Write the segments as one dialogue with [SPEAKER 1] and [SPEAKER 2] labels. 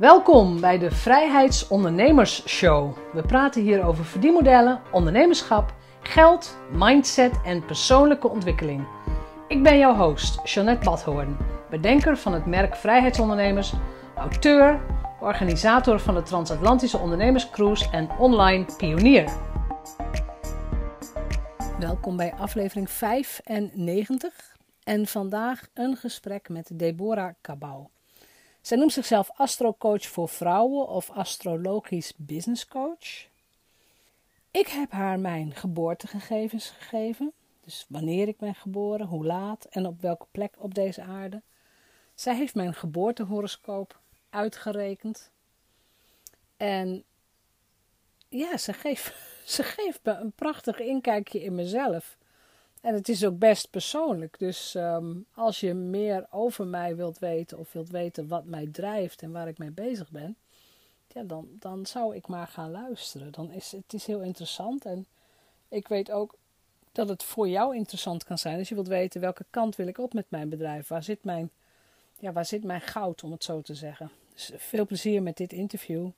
[SPEAKER 1] Welkom bij de Vrijheidsondernemers Show. We praten hier over verdienmodellen, ondernemerschap, geld, mindset en persoonlijke ontwikkeling. Ik ben jouw host, Jeanette Badhoorn, bedenker van het merk Vrijheidsondernemers, auteur, organisator van de Transatlantische Ondernemerscruise en online pionier. Welkom bij aflevering 95 en vandaag een gesprek met Deborah Cabau. Zij noemt zichzelf astrocoach voor vrouwen of astrologisch business coach. Ik heb haar mijn geboortegegevens gegeven, dus wanneer ik ben geboren, hoe laat en op welke plek op deze aarde. Zij heeft mijn geboortehoroscoop uitgerekend. En ja, ze geeft, ze geeft me een prachtig inkijkje in mezelf. En het is ook best persoonlijk. Dus ehm, als je meer over mij wilt weten of wilt weten wat mij drijft en waar ik mee bezig ben, ja, dan, dan zou ik maar gaan luisteren. Dan is het is heel interessant. En ik weet ook dat het voor jou interessant kan zijn. Als je wilt weten welke kant wil ik op met mijn bedrijf. Waar zit mijn, ja, waar zit mijn goud, om het zo te zeggen. Dus veel plezier met dit interview.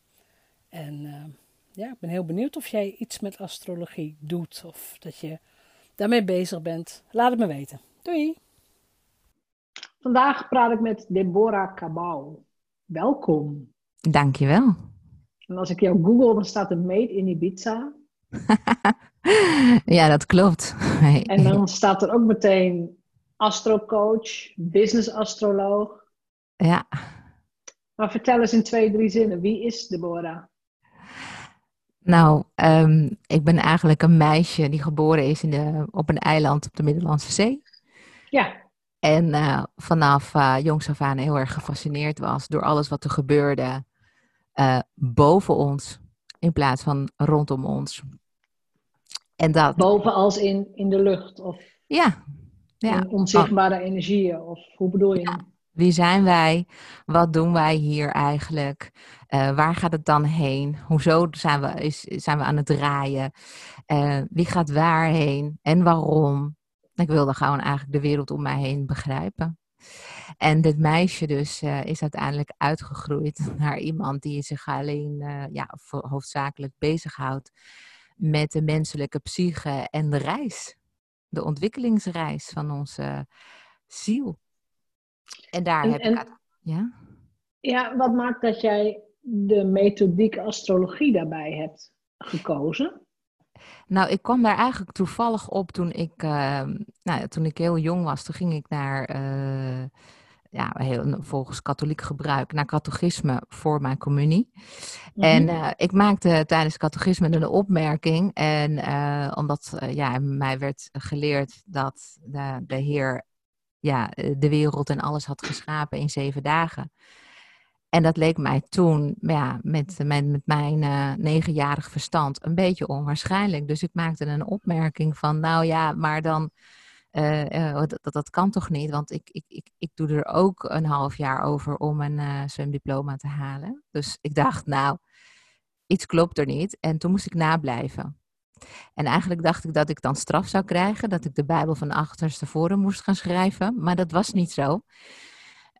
[SPEAKER 1] En ehm, ja, ik ben heel benieuwd of jij iets met astrologie doet. Of dat je daarmee bezig bent, laat het me weten. Doei! Vandaag praat ik met Deborah Cabau. Welkom.
[SPEAKER 2] Dankjewel.
[SPEAKER 1] En als ik jou google, dan staat er Made in Ibiza.
[SPEAKER 2] ja, dat klopt.
[SPEAKER 1] en dan staat er ook meteen astrocoach, business astroloog.
[SPEAKER 2] Ja.
[SPEAKER 1] Maar vertel eens in twee, drie zinnen, wie is Deborah?
[SPEAKER 2] Nou, um, ik ben eigenlijk een meisje die geboren is in de, op een eiland op de Middellandse Zee.
[SPEAKER 1] Ja.
[SPEAKER 2] En uh, vanaf uh, jongs af aan heel erg gefascineerd was door alles wat er gebeurde uh, boven ons in plaats van rondom ons.
[SPEAKER 1] En dat... Boven als in, in de lucht? Of
[SPEAKER 2] ja. ja.
[SPEAKER 1] onzichtbare energieën? Of hoe bedoel je? Ja.
[SPEAKER 2] Wie zijn wij? Wat doen wij hier eigenlijk? Uh, waar gaat het dan heen? Hoezo zijn we, is, zijn we aan het draaien? Uh, wie gaat waarheen en waarom? Ik wilde gewoon eigenlijk de wereld om mij heen begrijpen. En dit meisje dus uh, is uiteindelijk uitgegroeid naar iemand die zich alleen ja, hoofdzakelijk bezighoudt met de menselijke psyche en de reis. De ontwikkelingsreis van onze ziel. En daar heb ik... Ja?
[SPEAKER 1] ja, wat maakt dat jij de methodiek astrologie daarbij hebt gekozen?
[SPEAKER 2] Nou, ik kwam daar eigenlijk toevallig op toen ik, uh, nou, toen ik heel jong was. Toen ging ik naar, uh, ja, heel, volgens katholiek gebruik, naar catechisme voor mijn communie. Mhm. En uh, ik maakte tijdens catechisme een opmerking. En omdat ja, mij werd geleerd dat de, de Heer ja, de wereld en alles had geschapen in zeven dagen. En dat leek mij toen, ja, met, met, mijn uh, negenjarig verstand, een beetje onwaarschijnlijk. Dus ik maakte een opmerking van, nou ja, maar dan, uh, dat, dat kan toch niet? Want ik, ik, ik, ik doe er ook een half jaar over om een zwemdiploma te halen. Dus ik dacht, nou, iets klopt er niet. En toen moest ik nablijven. En eigenlijk dacht ik dat ik dan straf zou krijgen, dat ik de Bijbel van achterstevoren moest gaan schrijven. Maar dat was niet zo.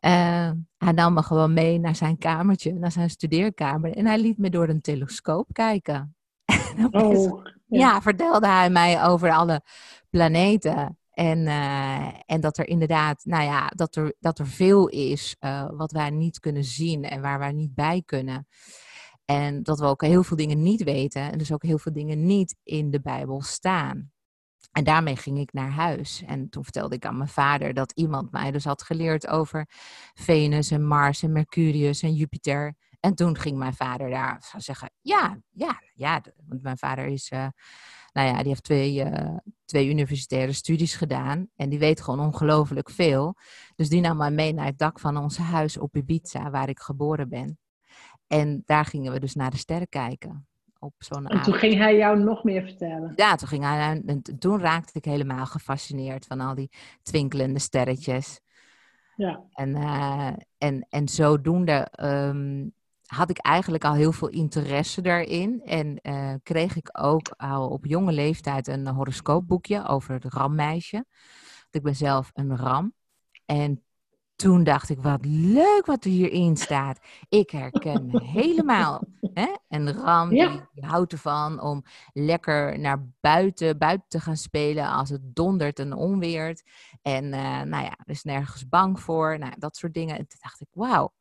[SPEAKER 2] Uh, hij nam me gewoon mee naar zijn kamertje, naar zijn studeerkamer. En hij liet me door een telescoop kijken. oh, ja. vertelde hij mij over alle planeten. En, uh, en dat er inderdaad, nou ja, dat er, dat er veel is uh, wat wij niet kunnen zien en waar wij niet bij kunnen. En dat we ook heel veel dingen niet weten en dus ook heel veel dingen niet in de Bijbel staan. En daarmee ging ik naar huis. En toen vertelde ik aan mijn vader dat iemand mij dus had geleerd over Venus en Mars en Mercurius en Jupiter. En toen ging mijn vader daar zeggen, ja, ja, ja. Want mijn vader is, uh, nou ja, die heeft twee, uh, twee universitaire studies gedaan. En die weet gewoon ongelooflijk veel. Dus die nam mij mee naar het dak van ons huis op Ibiza, waar ik geboren ben. En daar gingen we dus naar de sterren kijken op zo'n
[SPEAKER 1] En toen ging hij jou nog meer vertellen?
[SPEAKER 2] Ja, toen, ging hij, en toen raakte ik helemaal gefascineerd van al die twinkelende sterretjes.
[SPEAKER 1] Ja.
[SPEAKER 2] En, uh, en, en zodoende um, had ik eigenlijk al heel veel interesse daarin. En uh, kreeg ik ook al op jonge leeftijd een horoscoopboekje over het rammeisje. Ik ben zelf een ram. En toen dacht ik, wat leuk wat er hierin staat. Ik herken me helemaal. Hè? En Ram, die, houdt ervan om lekker naar buiten, buiten te gaan spelen als het dondert en onweert. En uh, nou ja, er is nergens bang voor. Nou, dat soort dingen. En toen dacht ik, wauw.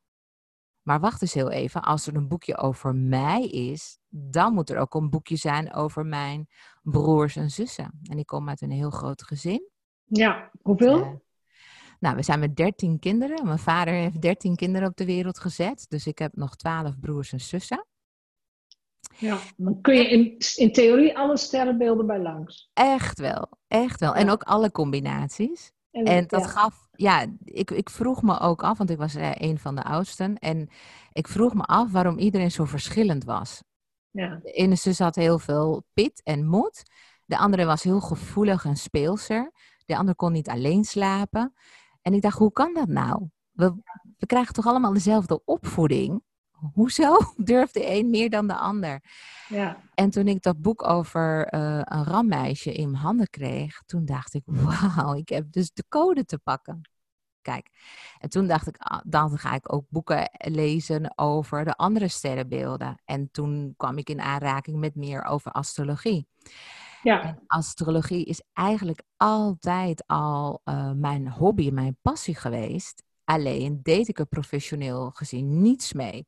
[SPEAKER 2] Maar wacht eens heel even, als er een boekje over mij is, dan moet er ook een boekje zijn over mijn broers en zussen. En ik kom uit een heel groot gezin.
[SPEAKER 3] Ja, hoeveel?
[SPEAKER 2] Nou, we zijn met dertien kinderen. Mijn vader heeft dertien kinderen op de wereld gezet. Dus ik heb nog twaalf broers en zussen.
[SPEAKER 3] Ja, dan kun je in, in theorie alle sterrenbeelden bij langs.
[SPEAKER 2] Echt wel, echt wel. En ook alle combinaties. En, dat gaf, ja, ik, ik vroeg me ook af, want ik was eh, een van de oudsten. En ik vroeg me af waarom iedereen zo verschillend was. Ja. De ene zus had heel veel pit en moed. De andere was heel gevoelig en speelser. De andere kon niet alleen slapen. En ik dacht, hoe kan dat nou? We, we krijgen toch allemaal dezelfde opvoeding? Hoezo durft de een meer dan de ander? Ja. En toen ik dat boek over uh, een rammeisje in mijn handen kreeg, toen dacht ik, wauw, ik heb dus de code te pakken. Kijk, en toen dacht ik, ah, dan ga ik ook boeken lezen over de andere sterrenbeelden. En toen kwam ik in aanraking met meer over astrologie. Ja. En astrologie is eigenlijk altijd al uh, mijn hobby, mijn passie geweest. Alleen deed ik er professioneel gezien niets mee.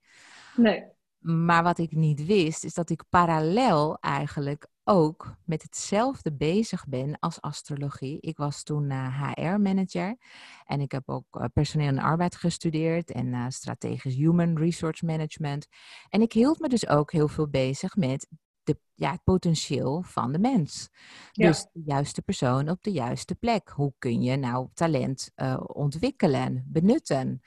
[SPEAKER 2] Nee. Maar wat ik niet wist, is dat ik parallel eigenlijk ook met hetzelfde bezig ben als astrologie. Ik was toen HR-manager en ik heb ook uh, personeel en arbeid gestudeerd en uh, strategisch human resource management. En ik hield me dus ook heel veel bezig met de, ja, het potentieel van de mens. Dus de juiste persoon op de juiste plek. Hoe kun je nou talent uh, ontwikkelen, benutten?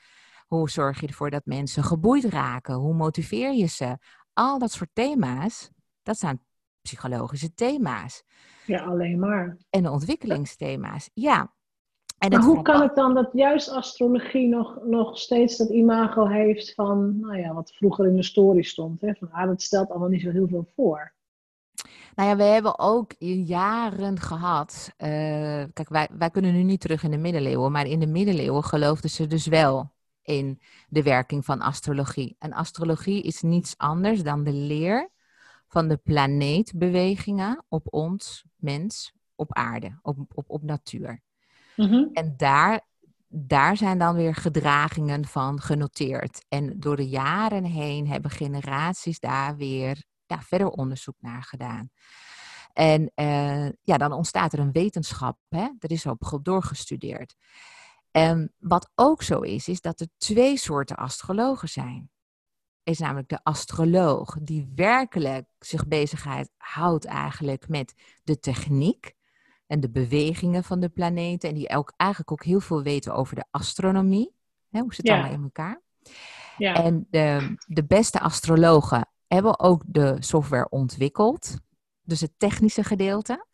[SPEAKER 2] Hoe zorg je ervoor dat mensen geboeid raken? Hoe motiveer je ze? Al dat soort thema's, dat zijn psychologische thema's.
[SPEAKER 3] Ja, alleen maar.
[SPEAKER 2] En ontwikkelingsthema's, ja.
[SPEAKER 3] En maar hoe kan het dan dat juist astrologie nog, nog steeds dat imago heeft van, nou ja, wat vroeger in de story stond, hè? van ah, dat stelt allemaal niet zo heel veel voor?
[SPEAKER 2] Nou ja, we hebben ook jaren gehad. Uh, kijk, wij, wij kunnen nu niet terug in de middeleeuwen, maar in de middeleeuwen geloofden ze dus wel in de werking van astrologie. En astrologie is niets anders dan de leer van de planeetbewegingen op ons, mens, op aarde, op, op, op natuur. Mhm. En daar, daar zijn dan weer gedragingen van genoteerd. En door de jaren heen hebben generaties daar weer ja, verder onderzoek naar gedaan. En uh, ja, dan ontstaat er een wetenschap. Hè? Er is op doorgestudeerd. En wat ook zo is, is dat er twee soorten astrologen zijn. Is namelijk de astroloog die werkelijk zich bezighoudt eigenlijk met de techniek en de bewegingen van de planeten. En die ook eigenlijk ook heel veel weten over de astronomie. Hè, hoe zit het allemaal in elkaar? Ja. En de, de beste astrologen hebben ook de software ontwikkeld. Dus het technische gedeelte.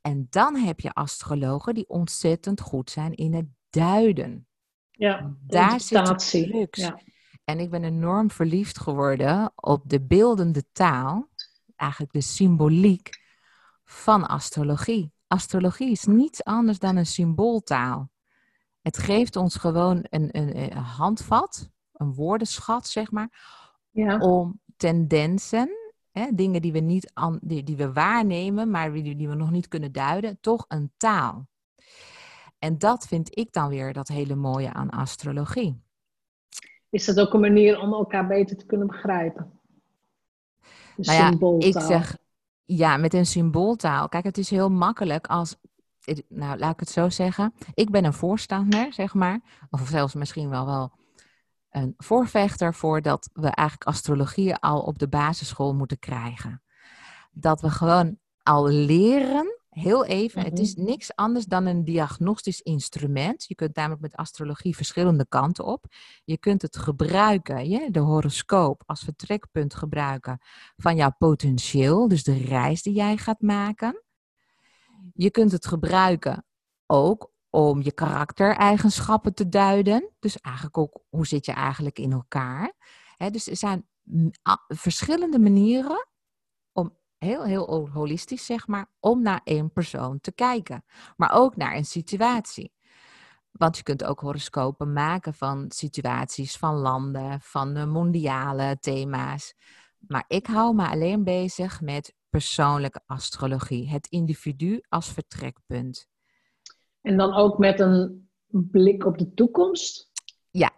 [SPEAKER 2] En dan heb je astrologen die ontzettend goed zijn in het duiden. Ja, daar zit het Ja. En ik ben enorm verliefd geworden op de beeldende taal, eigenlijk de symboliek van astrologie. Astrologie is niets anders dan een symbooltaal. Het geeft ons gewoon een, een, een handvat, een woordenschat, zeg maar, ja. om tendensen, hè, dingen die we, niet die, die we waarnemen, maar die, die we nog niet kunnen duiden, toch een taal. En dat vind ik dan weer dat hele mooie aan astrologie.
[SPEAKER 3] Is dat ook een manier om elkaar beter te kunnen begrijpen?
[SPEAKER 2] nou ja, ik zeg ja, met een symbooltaal. Kijk, het is heel makkelijk als. Nou, laat ik het zo zeggen. Ik ben een voorstander, zeg maar. Of zelfs misschien wel wel een voorvechter voor dat we eigenlijk astrologie al op de basisschool moeten krijgen. Dat we gewoon al leren Heel even, het is mhm. niks anders dan een diagnostisch instrument. Je kunt namelijk met astrologie verschillende kanten op. Je kunt het gebruiken, de horoscoop, als vertrekpunt gebruiken van jouw potentieel, dus de reis die jij gaat maken. Je kunt het gebruiken ook om je karaktereigenschappen te duiden. Dus eigenlijk ook, hoe zit je eigenlijk in elkaar? dus er zijn verschillende manieren heel, heel holistisch, zeg maar, om naar één persoon te kijken. Maar ook naar een situatie. Want je kunt ook horoscopen maken van situaties, van landen, van de mondiale thema's. Maar ik hou me alleen bezig met persoonlijke astrologie. Het individu als vertrekpunt.
[SPEAKER 3] En dan ook met een blik op de toekomst?
[SPEAKER 2] Ja,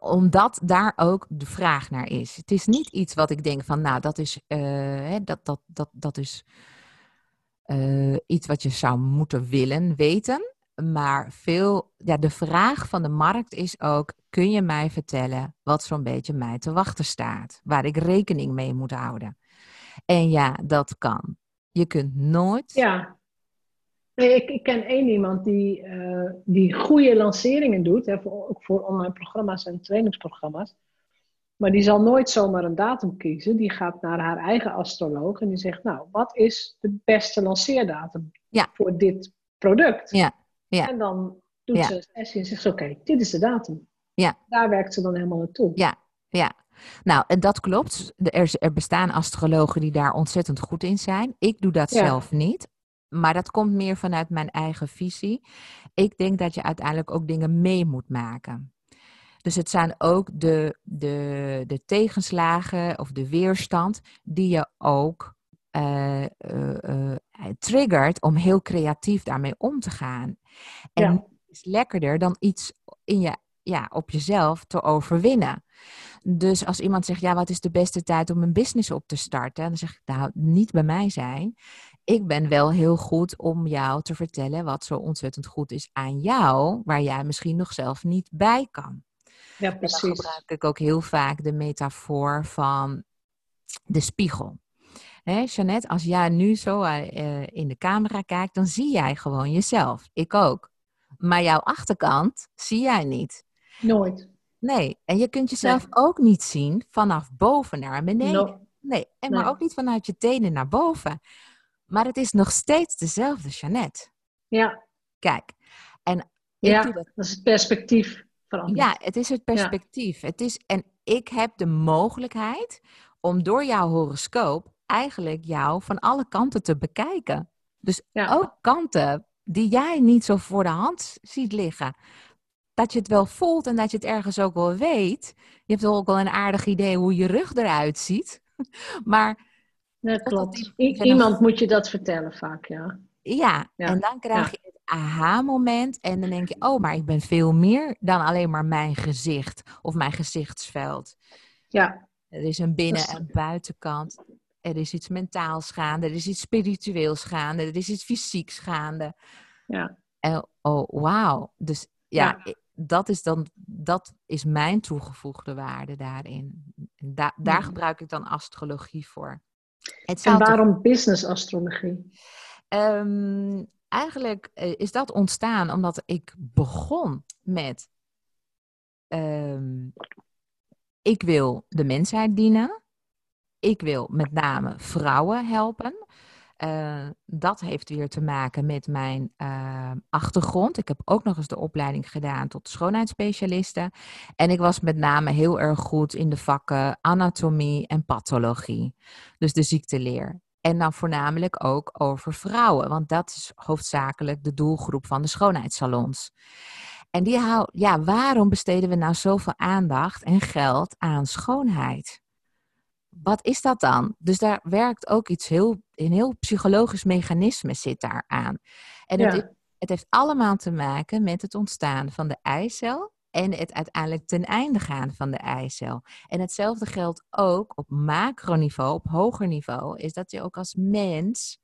[SPEAKER 2] omdat daar ook de vraag naar is. Het is niet iets wat ik denk van, nou, dat is, uh, dat, dat, dat, dat is uh, iets wat je zou moeten willen weten. Maar veel, ja, de vraag van de markt is ook: kun je mij vertellen wat zo'n beetje mij te wachten staat? Waar ik rekening mee moet houden? En ja, dat kan. Je kunt nooit.
[SPEAKER 3] Ja. Nee, ik, ik ken één iemand die, uh, die goede lanceringen doet, hè, voor, ook voor online programma's en trainingsprogramma's. Maar die zal nooit zomaar een datum kiezen. Die gaat naar haar eigen astroloog en die zegt: Nou, wat is de beste lanceerdatum
[SPEAKER 2] ja.
[SPEAKER 3] voor dit product?
[SPEAKER 2] Ja. Ja.
[SPEAKER 3] En dan doet ja. ze een sessie en zegt ze: Oké, dit is de datum.
[SPEAKER 2] Ja.
[SPEAKER 3] Daar werkt ze dan helemaal naartoe.
[SPEAKER 2] Ja, ja. Nou, en dat klopt. Er, er bestaan astrologen die daar ontzettend goed in zijn. Ik doe dat zelf niet. Maar dat komt meer vanuit mijn eigen visie. Ik denk dat je uiteindelijk ook dingen mee moet maken. Dus het zijn ook de, de, de tegenslagen of de weerstand die je ook uh, uh, uh, triggert om heel creatief daarmee om te gaan. En ja. is lekkerder dan iets in je, ja, op jezelf te overwinnen. Dus als iemand zegt, ja, wat is de beste tijd om een business op te starten? Dan zeg ik, nou, niet bij mij zijn. Ik ben wel heel goed om jou te vertellen wat zo ontzettend goed is aan jou, waar jij misschien nog zelf niet bij kan.
[SPEAKER 3] Ja, precies.
[SPEAKER 2] En dan gebruik ik ook heel vaak de metafoor van de spiegel. Hè, Jeannette, als jij nu zo uh, in de camera kijkt, dan zie jij gewoon jezelf. Ik ook. Maar jouw achterkant zie jij niet.
[SPEAKER 3] Nooit.
[SPEAKER 2] Nee, en je kunt jezelf nee. ook niet zien vanaf boven naar beneden.
[SPEAKER 3] No.
[SPEAKER 2] Nee, en maar nee. ook niet vanuit je tenen naar boven. Maar het is nog steeds dezelfde Jeannette.
[SPEAKER 3] Ja.
[SPEAKER 2] Kijk, en
[SPEAKER 3] ja, dat... dat... is het perspectief veranderd.
[SPEAKER 2] Ja, het is het perspectief. Ja. Het is, en ik heb de mogelijkheid om door jouw horoscoop eigenlijk jou van alle kanten te bekijken. Dus
[SPEAKER 3] ja.
[SPEAKER 2] ook kanten die jij niet zo voor de hand ziet liggen. Dat je het wel voelt en dat je het ergens ook wel weet. Je hebt ook wel een aardig idee hoe je rug eruit ziet. Maar.
[SPEAKER 3] Dat klopt. Iemand moet je dat vertellen vaak, ja.
[SPEAKER 2] Ja, ja. en dan krijg je het aha-moment. En dan denk je, oh, maar ik ben veel meer dan alleen maar mijn gezicht of mijn gezichtsveld.
[SPEAKER 3] Ja.
[SPEAKER 2] Er is een binnen- en buitenkant. Er is iets mentaals gaande, er is iets spiritueels gaande, er is iets fysieks gaande.
[SPEAKER 3] Ja.
[SPEAKER 2] En, oh, wauw. Dus ja, ja, Dat, is dan, dat is mijn toegevoegde waarde daarin. Da daar ja. gebruik ik dan astrologie voor.
[SPEAKER 3] Het en waarom business astrologie?
[SPEAKER 2] Um, eigenlijk is dat ontstaan omdat ik begon met... Um, ik wil de mensheid dienen ik wil met name vrouwen helpen. Uh, dat heeft weer te maken met mijn uh, achtergrond. Ik heb ook nog eens de opleiding gedaan tot schoonheidsspecialiste. En ik was met name heel erg goed in de vakken anatomie en pathologie. Dus de ziekteleer. En dan voornamelijk ook over vrouwen, want dat is hoofdzakelijk de doelgroep van de schoonheidssalons. En die hou, ja, waarom besteden we nou zoveel aandacht en geld aan schoonheid? Wat is dat dan? Dus daar werkt ook iets heel, een heel psychologisch mechanisme zit daar aan. En ja. het, het, heeft allemaal te maken met het ontstaan van de eicel en het uiteindelijk ten einde gaan van de eicel. En hetzelfde geldt ook op macroniveau, op hoger niveau, is dat je ook als mens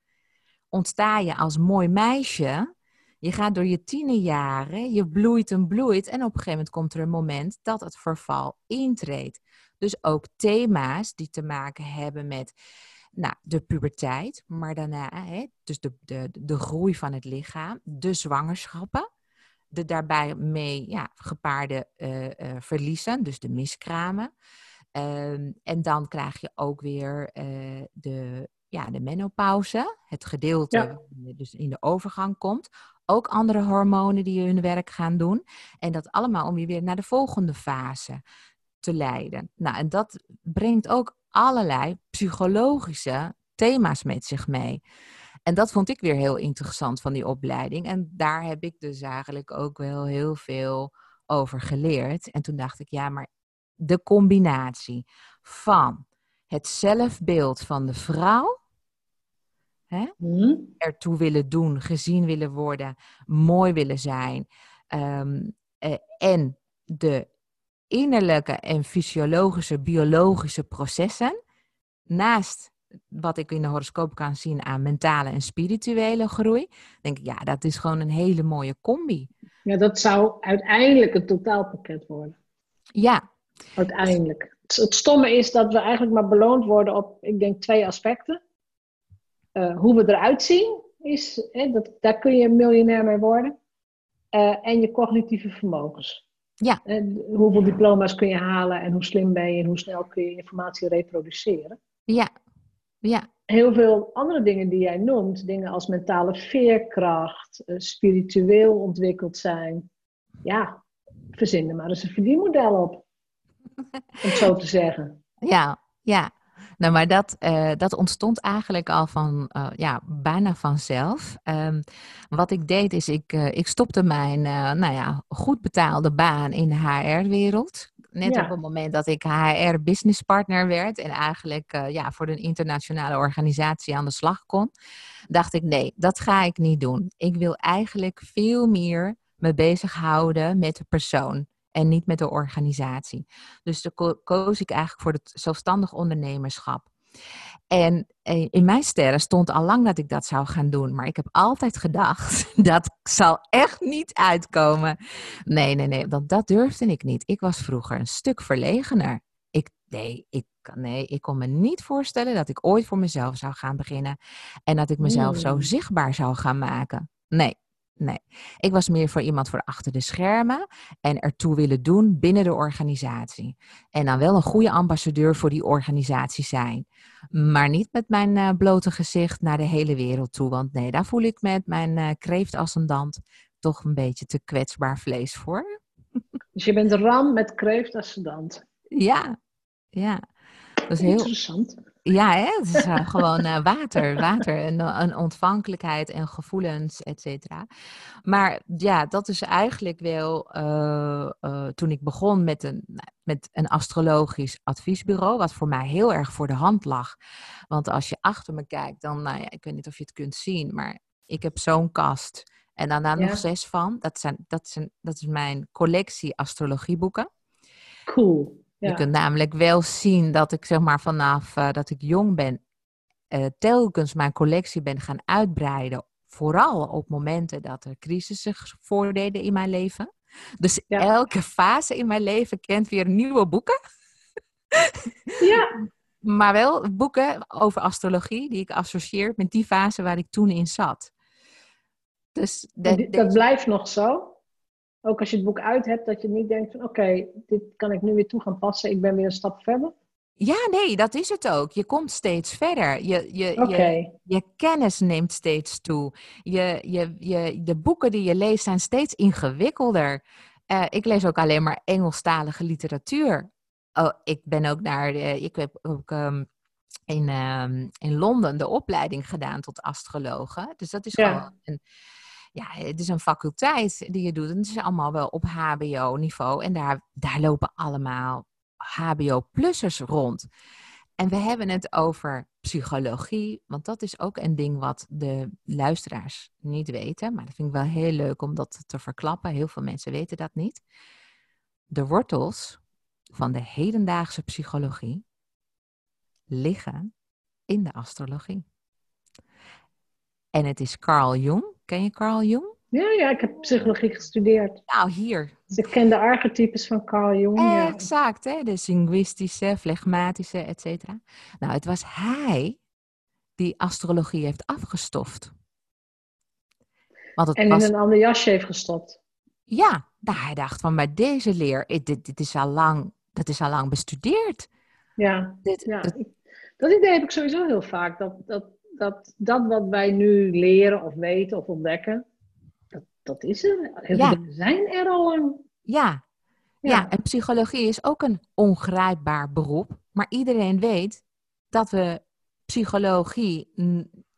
[SPEAKER 2] ontsta je als mooi meisje. Je gaat door je tienerjaren, je bloeit en bloeit en op een gegeven moment komt er een moment dat het verval intreedt. Dus ook thema's die te maken hebben met nou, de puberteit, maar daarna hè, dus de, de, de groei van het lichaam, de zwangerschappen, de daarbij mee ja, gepaarde uh, uh, verliezen, dus de miskramen. Um, en dan krijg je ook weer uh, de, ja, de menopauze, het gedeelte ja. dus in de overgang komt. Ook andere hormonen die hun werk gaan doen. En dat allemaal om je weer naar de volgende fase te leiden. Nou, en dat brengt ook allerlei psychologische thema's met zich mee. En dat vond ik weer heel interessant van die opleiding. En daar heb ik dus eigenlijk ook wel heel veel over geleerd. En toen dacht ik, ja, maar de combinatie van het zelfbeeld van de vrouw, hè,
[SPEAKER 3] Mhm.
[SPEAKER 2] ertoe willen doen, gezien willen worden, mooi willen zijn, ehm, eh, en de innerlijke en fysiologische, biologische processen, naast wat ik in de horoscoop kan zien aan mentale en spirituele groei, denk ik, ja, dat is gewoon een hele mooie combi.
[SPEAKER 3] Ja, dat zou uiteindelijk een totaalpakket worden.
[SPEAKER 2] Ja,
[SPEAKER 3] Uiteindelijk. Het, stomme is dat we eigenlijk maar beloond worden op, ik denk, twee aspecten. Eh, hoe we eruit zien, is, hè, dat, daar kun je miljonair mee worden. Eh, en je cognitieve vermogens.
[SPEAKER 2] Ja.
[SPEAKER 3] En hoeveel diploma's kun je halen en hoe slim ben je en hoe snel kun je informatie reproduceren.
[SPEAKER 2] ja, ja,
[SPEAKER 3] Heel veel andere dingen die jij noemt, dingen als mentale veerkracht, eh, spiritueel ontwikkeld zijn. Ja, verzin er maar eens een verdienmodel op. Om het zo te zeggen.
[SPEAKER 2] ja, ja. Nou, maar dat, eh, dat ontstond eigenlijk al van, eh, ja, bijna vanzelf. Ehm, wat ik deed is, ik, eh, ik stopte mijn, nou ja, goed betaalde baan in de HR-wereld. Net
[SPEAKER 3] Ja.
[SPEAKER 2] op het moment dat ik HR-businesspartner werd en eigenlijk ja, voor een internationale organisatie aan de slag kon, dacht ik, nee, dat ga ik niet doen. Ik wil eigenlijk veel meer me bezighouden met de persoon en niet met de organisatie. Dus toen ko- koos ik eigenlijk voor het zelfstandig ondernemerschap. En eh, in mijn sterren stond al lang dat ik dat zou gaan doen. Maar ik heb altijd gedacht, dat zal echt niet uitkomen. Nee, nee, nee, want dat durfde ik niet. Ik was vroeger een stuk verlegener. Ik, nee, ik, nee, ik kon me niet voorstellen dat ik ooit voor mezelf zou gaan beginnen. En dat ik mezelf zo
[SPEAKER 3] Hmm.
[SPEAKER 2] zichtbaar zou gaan maken. Nee, nee. Ik was meer voor iemand voor achter de schermen en ertoe willen doen binnen de organisatie. En dan wel een goede ambassadeur voor die organisatie zijn. Maar niet met mijn eh, blote gezicht naar de hele wereld toe. Want nee, daar voel ik met mijn eh kreeftascendant toch een beetje te kwetsbaar vlees voor.
[SPEAKER 3] Dus je bent ram met kreeftascendant.
[SPEAKER 2] Ja, ja. Dat is heel,
[SPEAKER 3] Interessant.
[SPEAKER 2] Ja, hè? het is eh, gewoon eh, water, water, een, een ontvankelijkheid en gevoelens, et cetera. Maar ja, dat is eigenlijk wel eh, eh, toen ik begon met een, met een astrologisch adviesbureau, wat voor mij heel erg voor de hand lag. Want als je achter me kijkt, dan, nou ja, ik weet niet of je het kunt zien, maar ik heb zo'n kast. En dan daar
[SPEAKER 3] Ja.
[SPEAKER 2] nog zes van. Dat, zijn, dat, zijn, dat is mijn collectie astrologieboeken.
[SPEAKER 3] Cool.
[SPEAKER 2] Je kunt namelijk wel zien dat ik zeg maar vanaf eh, dat ik jong ben, eh, telkens mijn collectie ben gaan uitbreiden. Vooral op momenten dat er crisissen zich voordeden in mijn leven. Dus
[SPEAKER 3] Ja.
[SPEAKER 2] elke fase in mijn leven kent weer nieuwe boeken.
[SPEAKER 3] ja,
[SPEAKER 2] Maar wel boeken over astrologie die ik associeer met die fase waar ik toen in zat. Dus de-
[SPEAKER 3] dat blijft nog zo. Ook als je het boek uit hebt, dat je niet denkt van oké, dit kan ik nu weer toe gaan passen. Ik ben weer een stap verder.
[SPEAKER 2] ja, nee, dat is het ook. Je komt steeds verder. Je, je, je, je kennis neemt steeds toe. Je, je, je, de boeken die je leest zijn steeds ingewikkelder. Eh, ik lees ook alleen maar Engelstalige literatuur. Oh, ik ben ook naar, de, ik heb ook ehm, in, ehm, in Londen de opleiding gedaan tot astrologe. Dus dat is
[SPEAKER 3] Ja.
[SPEAKER 2] gewoon een, ja, het is een faculteit die je doet. En het is allemaal wel op HBO-niveau. En daar, daar lopen allemaal HBO-plussers rond. En we hebben het over psychologie, want dat is ook een ding wat de luisteraars niet weten. Maar dat vind ik wel heel leuk om dat te verklappen. Heel veel mensen weten dat niet. De wortels van de hedendaagse psychologie liggen in de astrologie. En het is Carl Jung. Ken je Carl Jung?
[SPEAKER 3] Ja, ja, ik heb psychologie gestudeerd.
[SPEAKER 2] Nou, hier.
[SPEAKER 3] Dus ik ken de archetypes van Carl Jung. Ja.
[SPEAKER 2] Exact, hè? de linguïstische, flegmatische, et cetera. Nou, het was hij die astrologie heeft afgestoft. Want het
[SPEAKER 3] En
[SPEAKER 2] was,
[SPEAKER 3] in een ander jasje heeft gestopt.
[SPEAKER 2] ja, nou, hij dacht van, maar deze leer, dit, dit is al lang, dat is al lang bestudeerd.
[SPEAKER 3] Ja,
[SPEAKER 2] Dit,
[SPEAKER 3] ja. ik- dat idee heb ik sowieso heel vaak. Dat, dat, dat, dat wat wij nu leren of weten of ontdekken, dat, dat is er. Heel
[SPEAKER 2] Ja.
[SPEAKER 3] dingen zijn er al lang.
[SPEAKER 2] ja, ja. en psychologie is ook een ongrijpbaar beroep. Maar iedereen weet dat we psychologie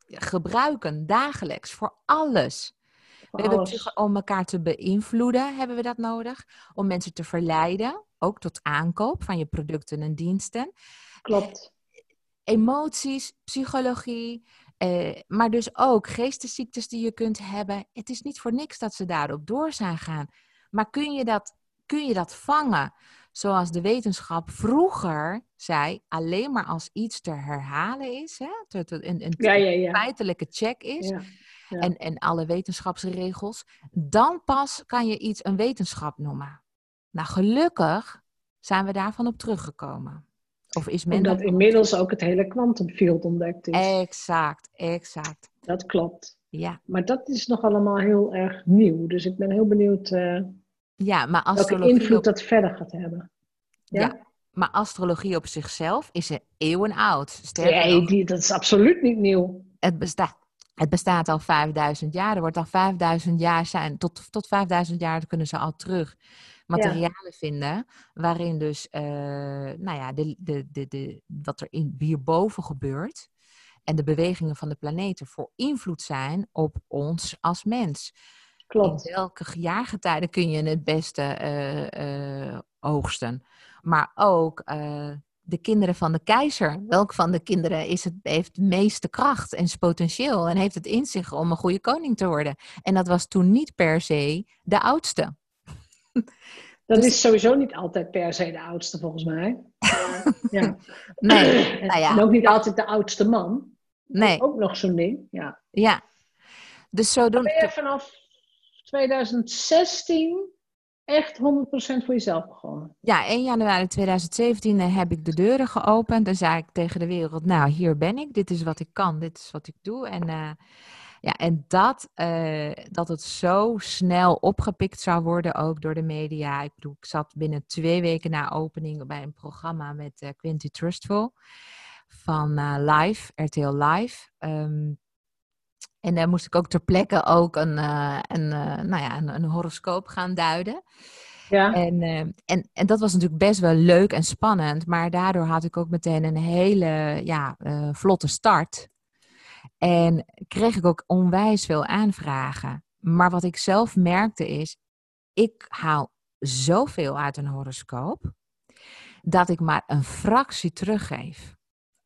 [SPEAKER 2] gebruiken dagelijks voor alles.
[SPEAKER 3] Voor
[SPEAKER 2] We hebben
[SPEAKER 3] alles.
[SPEAKER 2] om elkaar te beïnvloeden, hebben we dat nodig. Om mensen te verleiden, ook tot aankoop van je producten en diensten.
[SPEAKER 3] Klopt.
[SPEAKER 2] Emoties, psychologie, eh, maar dus ook geestesziektes die je kunt hebben. Het is niet voor niks dat ze daarop door zijn gaan. Maar kun je dat, kun je dat vangen? Zoals de wetenschap vroeger zei, alleen maar als iets te herhalen is, hè, een, een
[SPEAKER 3] Ja, ja, ja.
[SPEAKER 2] feitelijke check is, en, en alle wetenschapsregels, dan pas kan je iets een wetenschap noemen. Nou, gelukkig zijn we daarvan op teruggekomen. Of is men
[SPEAKER 3] Omdat
[SPEAKER 2] daar-
[SPEAKER 3] inmiddels ook het hele quantumfield ontdekt is.
[SPEAKER 2] Exact, exact.
[SPEAKER 3] Dat klopt.
[SPEAKER 2] Ja,
[SPEAKER 3] Maar dat is nog allemaal heel erg nieuw. Dus ik ben heel benieuwd eh,
[SPEAKER 2] ja maar
[SPEAKER 3] welke invloed
[SPEAKER 2] op,
[SPEAKER 3] dat verder gaat hebben. Ja?
[SPEAKER 2] ja, maar astrologie op zichzelf is een eeuwen oud.
[SPEAKER 3] Nee, die, dat is absoluut niet nieuw.
[SPEAKER 2] het bestaat. Het bestaat al 5000 jaar. Er wordt al 5000 jaar zijn. Tot, tot 5000 jaar kunnen ze al terug materialen vinden. Waarin dus, eh, nou ja, de, de, de, de, wat er in, hierboven gebeurt. En de bewegingen van de planeten voor invloed zijn op ons als mens.
[SPEAKER 3] Klopt.
[SPEAKER 2] In welke jaargetijden kun je het beste eh, oogsten? Maar ook de kinderen van de keizer. Welk van de kinderen is het, heeft de meeste kracht en potentieel en heeft het in zich om een goede koning te worden? En dat was toen niet per se de oudste.
[SPEAKER 3] Dat
[SPEAKER 2] Dus-
[SPEAKER 3] is sowieso niet altijd per se de oudste, volgens mij. Ja.
[SPEAKER 2] Nee,
[SPEAKER 3] En,
[SPEAKER 2] nou ja.
[SPEAKER 3] en ook niet altijd de oudste man.
[SPEAKER 2] Nee,
[SPEAKER 3] Ook nog zo'n ding. Ja.
[SPEAKER 2] ja. Dus
[SPEAKER 3] Ben
[SPEAKER 2] zodoende.
[SPEAKER 3] je vanaf 2016 echt 100% voor jezelf begonnen?
[SPEAKER 2] Ja, 1 januari 2017 eh, heb ik de deuren geopend en zei ik tegen de wereld, nou hier ben ik, dit is wat ik kan, dit is wat ik doe. En, eh, ja, en dat, eh, dat het zo snel opgepikt zou worden ook door de media. Ik bedoel, ik zat binnen twee weken na opening bij een programma met eh Quinty Trustful van eh, Live, RTL Live. Ehm, en daar moest ik ook ter plekke ook een, een, nou ja, een, een horoscoop gaan duiden.
[SPEAKER 3] Ja.
[SPEAKER 2] En, en, en dat was natuurlijk best wel leuk en spannend, maar daardoor had ik ook meteen een hele ja, vlotte start. En kreeg ik ook onwijs veel aanvragen. Maar wat ik zelf merkte is, ik haal zoveel uit een horoscoop, dat ik maar een fractie teruggeef.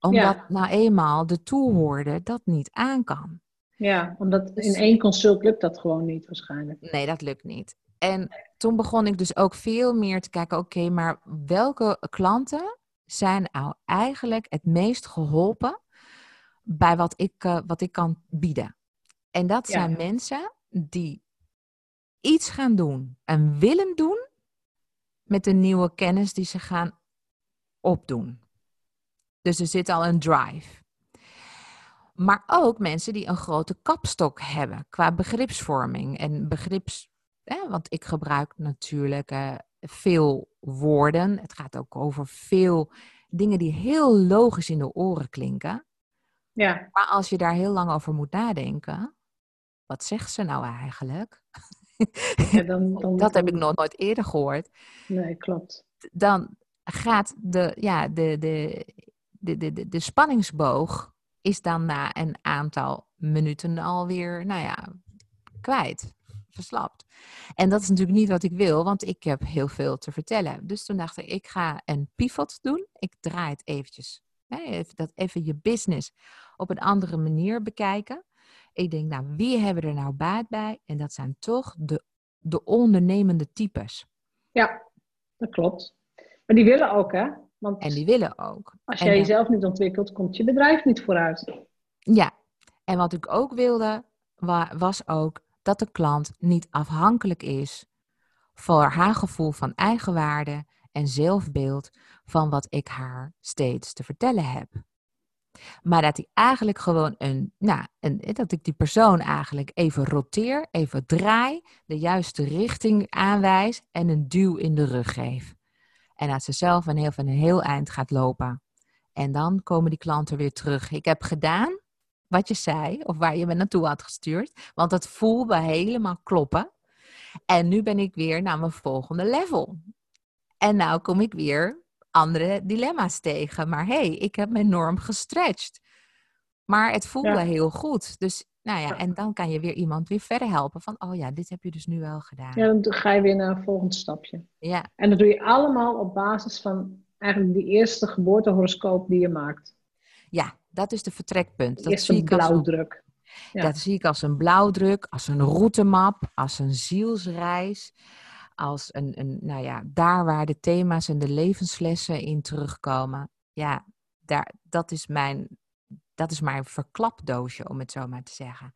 [SPEAKER 2] Omdat
[SPEAKER 3] Ja.
[SPEAKER 2] nou eenmaal de toehoorder dat niet aan kan.
[SPEAKER 3] ja, omdat
[SPEAKER 2] Dus-
[SPEAKER 3] in één consult lukt dat gewoon niet waarschijnlijk.
[SPEAKER 2] Nee, dat lukt niet. En toen begon ik dus ook veel meer te kijken, oké, maar welke klanten zijn nou eigenlijk het meest geholpen bij wat ik, eh, wat ik kan bieden? En dat
[SPEAKER 3] Ja.
[SPEAKER 2] zijn mensen die iets gaan doen en willen doen met de nieuwe kennis die ze gaan opdoen. Dus er zit al een drive. Maar ook mensen die een grote kapstok hebben qua begripsvorming en begrips. Hè, want ik gebruik natuurlijk eh, veel woorden. Het gaat ook over veel dingen die heel logisch in de oren klinken.
[SPEAKER 3] Ja,
[SPEAKER 2] Maar als je daar heel lang over moet nadenken, wat zegt ze nou eigenlijk?
[SPEAKER 3] ja dan, dan,
[SPEAKER 2] Dat heb ik nog nooit eerder gehoord.
[SPEAKER 3] Nee, klopt.
[SPEAKER 2] dan gaat de, ja, de, de, de, de, de, de spanningsboog is dan na een aantal minuten alweer, nou ja, kwijt, verslapt. En dat is natuurlijk niet wat ik wil, want ik heb heel veel te vertellen. Dus toen dacht ik, ik ga een pivot doen. Ik draai het eventjes. Even, dat even je business op een andere manier bekijken. Ik denk, nou, wie hebben er nou baat bij? En dat zijn toch de, de ondernemende types.
[SPEAKER 3] Ja, dat klopt. Maar die willen ook, hè? Want
[SPEAKER 2] En die willen ook.
[SPEAKER 3] als jij jezelf niet ontwikkelt, komt je bedrijf niet vooruit.
[SPEAKER 2] Ja, en wat ik ook wilde, wa- was ook dat de klant niet afhankelijk is voor haar gevoel van eigenwaarde en zelfbeeld van wat ik haar steeds te vertellen heb. Maar dat hij eigenlijk gewoon een, nou, een, dat ik die persoon eigenlijk even roteer, even draai, de juiste richting aanwijs en een duw in de rug geef. En dat ze zelf een heel, van een heel eind gaat lopen. En dan komen die klanten weer terug. Ik heb gedaan wat je zei, of waar je me naartoe had gestuurd. Want het voelde helemaal kloppen. En nu ben ik weer naar mijn volgende level. En nou kom ik weer andere dilemma's tegen. Maar hé, hey, ik heb mijn norm gestretched. Maar het voelde
[SPEAKER 3] Ja.
[SPEAKER 2] heel goed. Dus nou ja,
[SPEAKER 3] Ja.
[SPEAKER 2] en dan kan je weer iemand weer verder helpen. Van, oh ja, dit heb je dus nu wel gedaan.
[SPEAKER 3] Ja, dan ga je weer naar een volgend stapje.
[SPEAKER 2] Ja,
[SPEAKER 3] En dat doe je allemaal op basis van eigenlijk die eerste geboortehoroscoop die je maakt.
[SPEAKER 2] ja dat is de vertrekpunt. Dat zie, ik als een,
[SPEAKER 3] blauwdruk. Ja.
[SPEAKER 2] dat zie ik als een blauwdruk, als een routemap, als een zielsreis. Als een, een, nou ja, daar waar de thema's en de levenslessen in terugkomen. Ja, daar, dat, is mijn, dat is mijn verklapdoosje, om het zo maar te zeggen.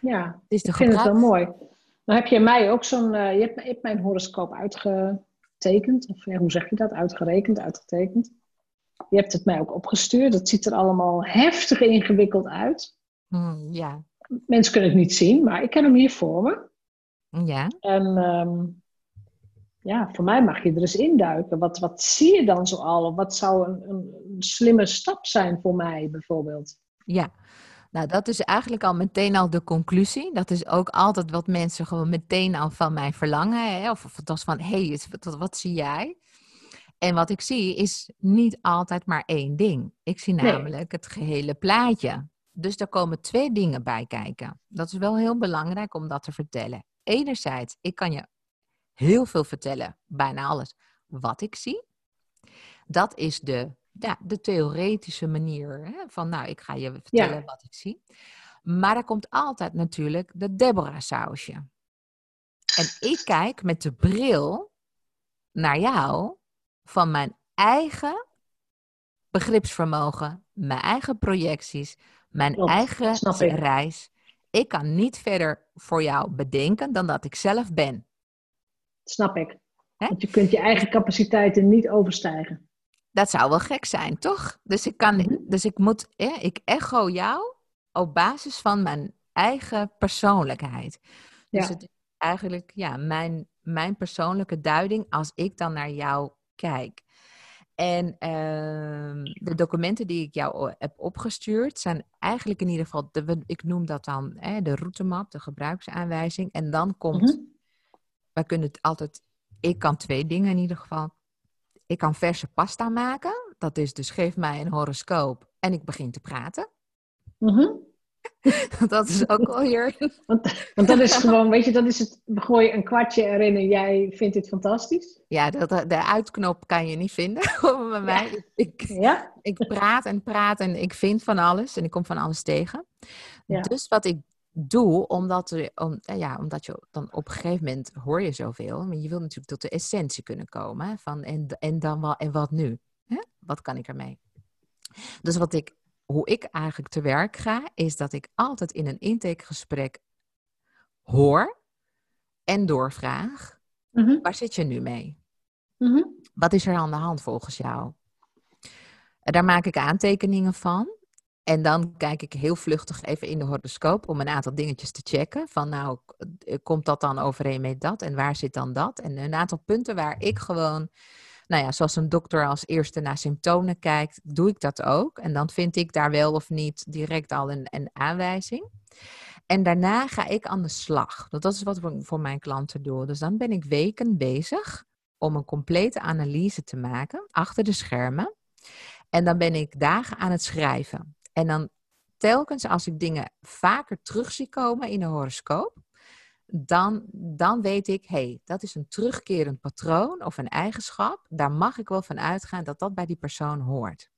[SPEAKER 3] ja,
[SPEAKER 2] Het is de
[SPEAKER 3] ik vind het wel mooi. Dan heb je mij ook zo'n... eh, je, hebt, je hebt mijn horoscoop uitgetekend. Of ja, hoe zeg je dat? Uitgerekend, uitgetekend. Je hebt het mij ook opgestuurd. Dat ziet er allemaal heftig ingewikkeld uit.
[SPEAKER 2] Hmm, ja,
[SPEAKER 3] Mensen kunnen het niet zien, maar ik ken hem hier voor me.
[SPEAKER 2] ja.
[SPEAKER 3] En ehm, ja, voor mij mag je er eens induiken. Wat, wat zie je dan zoal? Of wat zou een, een, slimme stap zijn voor mij bijvoorbeeld?
[SPEAKER 2] Ja, nou dat is eigenlijk al meteen al de conclusie. Dat is ook altijd wat mensen gewoon meteen al van mij verlangen. Hè? Of, of het was van, hé, hey, wat, wat zie jij? En wat ik zie is niet altijd maar één ding. Ik zie
[SPEAKER 3] Nee.
[SPEAKER 2] namelijk het gehele plaatje. Dus daar komen twee dingen bij kijken. Dat is wel heel belangrijk om dat te vertellen. Enerzijds, ik kan je heel veel vertellen, bijna alles, wat ik zie. Dat is de, ja, de theoretische manier hè, van, nou, ik ga je vertellen wat ik zie. Maar er komt altijd natuurlijk de Deborah-sausje. En ik kijk met de bril naar jou van mijn eigen begripsvermogen, mijn eigen projecties, mijn
[SPEAKER 3] Klopt,
[SPEAKER 2] eigen
[SPEAKER 3] ik.
[SPEAKER 2] reis. Ik kan niet verder voor jou bedenken dan dat ik zelf ben.
[SPEAKER 3] Snap ik.
[SPEAKER 2] Hè?
[SPEAKER 3] Want je kunt je eigen capaciteiten niet overstijgen.
[SPEAKER 2] Dat zou wel gek zijn, toch? Dus ik, kan,
[SPEAKER 3] Mhm.
[SPEAKER 2] dus ik moet, ik echo jou op basis van mijn eigen persoonlijkheid. Dus
[SPEAKER 3] Ja.
[SPEAKER 2] het is eigenlijk ja, mijn, mijn persoonlijke duiding als ik dan naar jou kijk. En ehm, de documenten die ik jou heb opgestuurd zijn eigenlijk in ieder geval, de, ik noem dat dan hè, de routemap, de gebruiksaanwijzing. En dan komt,
[SPEAKER 3] Mhm.
[SPEAKER 2] Wij kunnen het altijd, ik kan twee dingen in ieder geval. Ik kan verse pasta maken, dat is dus geef mij een horoscoop en ik begin te praten.
[SPEAKER 3] Mhm.
[SPEAKER 2] dat is ook alweer
[SPEAKER 3] Want, want dat is gewoon, weet je, dat is het. We gooien een kwartje erin en jij vindt dit fantastisch.
[SPEAKER 2] Ja, dat, de uitknop kan je niet vinden bij mij. Ik,
[SPEAKER 3] Ja?
[SPEAKER 2] ik praat en praat en ik vind van alles en ik kom van alles tegen.
[SPEAKER 3] Ja.
[SPEAKER 2] Dus wat ik doe, omdat, er, om, eh, ja, omdat je dan op een gegeven moment hoor je zoveel. Maar je wilt natuurlijk tot de essentie kunnen komen. Van, en, en dan wel, en wat nu? Hè? Wat kan ik ermee? Dus wat ik, hoe ik eigenlijk te werk ga, is dat ik altijd in een intakegesprek hoor en doorvraag.
[SPEAKER 3] Mhm.
[SPEAKER 2] Waar zit je nu mee?
[SPEAKER 3] Mhm.
[SPEAKER 2] Wat is er aan de hand volgens jou? Daar maak ik aantekeningen van. En dan kijk ik heel vluchtig even in de horoscoop om een aantal dingetjes te checken. Van nou, eh, komt dat dan overeen met dat? En waar zit dan dat? En een aantal punten waar ik gewoon, nou ja, zoals een dokter als eerste naar symptomen kijkt, doe ik dat ook. En dan vind ik daar wel of niet direct al een, een aanwijzing. En daarna ga ik aan de slag. Dat is wat ik voor mijn klanten doe. Dus dan ben ik weken bezig om een complete analyse te maken achter de schermen. En dan ben ik dagen aan het schrijven. En dan telkens als ik dingen vaker terug zie komen in de horoscoop, dan, dan weet ik, hé, hey, dat is een terugkerend patroon of een eigenschap. Daar mag ik wel van uitgaan dat dat bij die persoon hoort.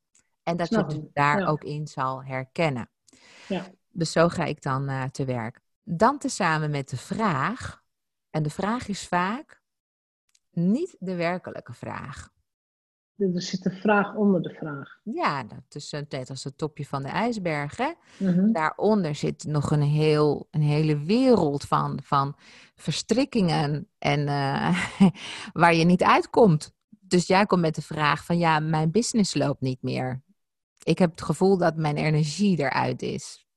[SPEAKER 2] En dat
[SPEAKER 3] Snap
[SPEAKER 2] je het daar
[SPEAKER 3] ja.
[SPEAKER 2] ook in zal herkennen.
[SPEAKER 3] Ja.
[SPEAKER 2] Dus zo ga ik dan eh, te werk. Dan tezamen met de vraag, en de vraag is vaak niet de werkelijke vraag.
[SPEAKER 3] Er zit een vraag onder de vraag.
[SPEAKER 2] Ja, dat is net als het topje van de ijsberg. Hè?
[SPEAKER 3] Mhm.
[SPEAKER 2] Daaronder zit nog een, heel, een hele wereld van, van verstrikkingen en eh, waar je niet uitkomt. Dus jij komt met de vraag van ja, mijn business loopt niet meer. Ik heb het gevoel dat mijn energie eruit is.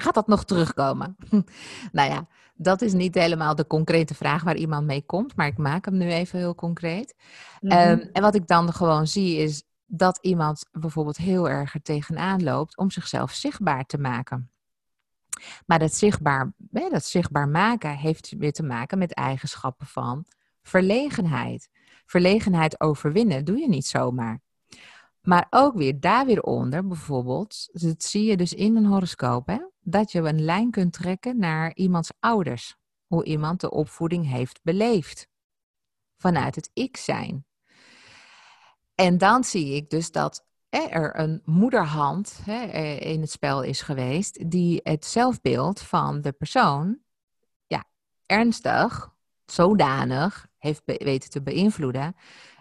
[SPEAKER 2] Gaat dat nog terugkomen? nou ja, dat is niet helemaal de concrete vraag waar iemand mee komt, maar ik maak hem nu even heel concreet.
[SPEAKER 3] Mhm.
[SPEAKER 2] Ehm, en wat ik dan gewoon zie is dat iemand bijvoorbeeld heel erg er tegenaan loopt om zichzelf zichtbaar te maken. Maar dat zichtbaar, dat zichtbaar maken heeft weer te maken met eigenschappen van verlegenheid. Verlegenheid overwinnen doe je niet zomaar. Maar ook weer daar weer onder, bijvoorbeeld, dat zie je dus in een horoscoop, hè, dat je een lijn kunt trekken naar iemands ouders. Hoe iemand de opvoeding heeft beleefd. Vanuit het ik zijn. En dan zie ik dus dat er een moederhand hè, in het spel is geweest, die het zelfbeeld van de persoon ja, ernstig, zodanig heeft weten te beïnvloeden,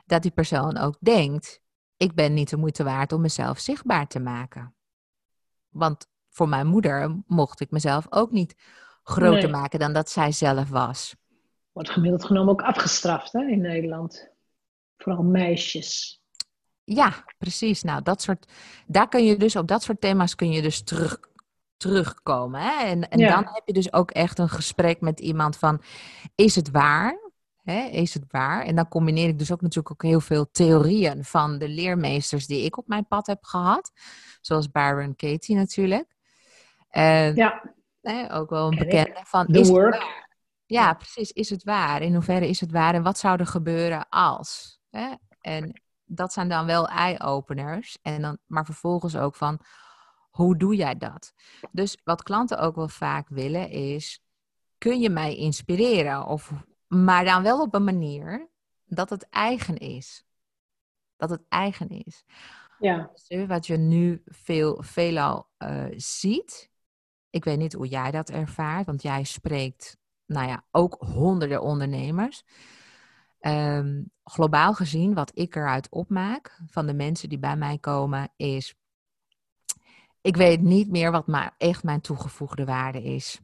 [SPEAKER 2] dat die persoon ook denkt: ik ben niet de moeite waard om mezelf zichtbaar te maken. Want voor mijn moeder mocht ik mezelf ook niet groter maken dan dat zij zelf was.
[SPEAKER 3] Wordt gemiddeld genomen ook afgestraft hè, in Nederland. Vooral meisjes.
[SPEAKER 2] Ja, precies. Nou, dat soort, daar kun je dus op dat soort thema's kun je dus terug, terugkomen. Hè? En, en dan heb je dus ook echt een gesprek met iemand van, is het waar? Hè, is het waar? En dan combineer ik dus ook natuurlijk ook heel veel theorieën van de leermeesters die ik op mijn pad heb gehad. Zoals Byron Katie natuurlijk. En, ja. Hè, ook wel een bekende van,
[SPEAKER 3] The
[SPEAKER 2] is
[SPEAKER 3] work.
[SPEAKER 2] het waar? Ja, precies. Is het waar? In hoeverre is het waar? En wat zou er gebeuren als? Hè? En dat zijn dan wel eye-openers. En dan, maar vervolgens ook van, hoe doe jij dat? Dus wat klanten ook wel vaak willen is, kun je mij inspireren? Of, maar dan wel op een manier dat het eigen is. Dat het eigen is.
[SPEAKER 3] Ja.
[SPEAKER 2] Dus wat je nu veel, veelal uh, ziet, ik weet niet hoe jij dat ervaart, want jij spreekt, nou ja, ook honderden ondernemers. Um, globaal gezien, wat ik eruit opmaak van de mensen die bij mij komen, is: ik weet niet meer wat maar echt mijn toegevoegde waarde is.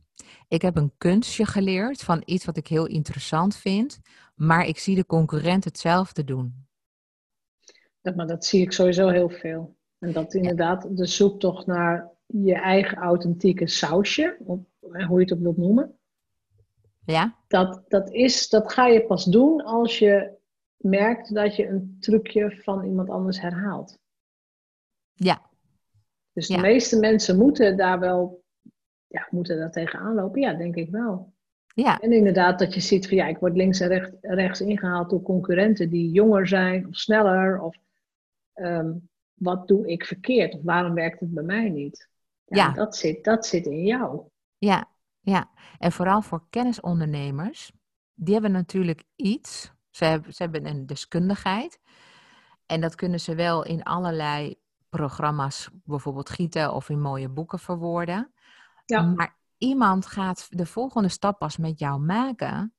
[SPEAKER 2] Ik heb een kunstje geleerd van iets wat ik heel interessant vind, maar ik zie de concurrent hetzelfde doen.
[SPEAKER 3] Dat, maar dat zie ik sowieso heel veel. En dat inderdaad de zoektocht naar je eigen authentieke sausje, of hoe je het ook wilt noemen.
[SPEAKER 2] Ja.
[SPEAKER 3] Dat, dat, is, dat ga je pas doen als je merkt dat je een trucje van iemand anders herhaalt.
[SPEAKER 2] Ja.
[SPEAKER 3] Dus de meeste mensen moeten daar wel, ja, moeten daar tegenaan lopen. Ja, denk ik wel.
[SPEAKER 2] Ja.
[SPEAKER 3] En inderdaad dat je ziet van ja, ik word links en rechts, rechts ingehaald door concurrenten die jonger zijn of sneller. Of um, wat doe ik verkeerd? Of waarom werkt het bij mij niet? Ja, ja. Dat, zit, dat zit in jou.
[SPEAKER 2] Ja, ja. En vooral voor kennisondernemers, die hebben natuurlijk iets. Ze hebben, ze hebben een deskundigheid. En dat kunnen ze wel in allerlei programma's bijvoorbeeld gieten of in mooie boeken verwoorden.
[SPEAKER 3] Ja.
[SPEAKER 2] Maar iemand gaat de volgende stap pas met jou maken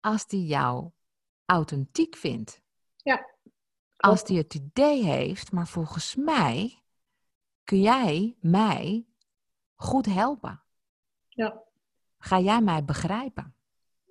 [SPEAKER 2] als die jou authentiek vindt.
[SPEAKER 3] Ja.
[SPEAKER 2] Als die het idee heeft, maar volgens mij kun jij mij goed helpen.
[SPEAKER 3] Ja.
[SPEAKER 2] Ga jij mij begrijpen?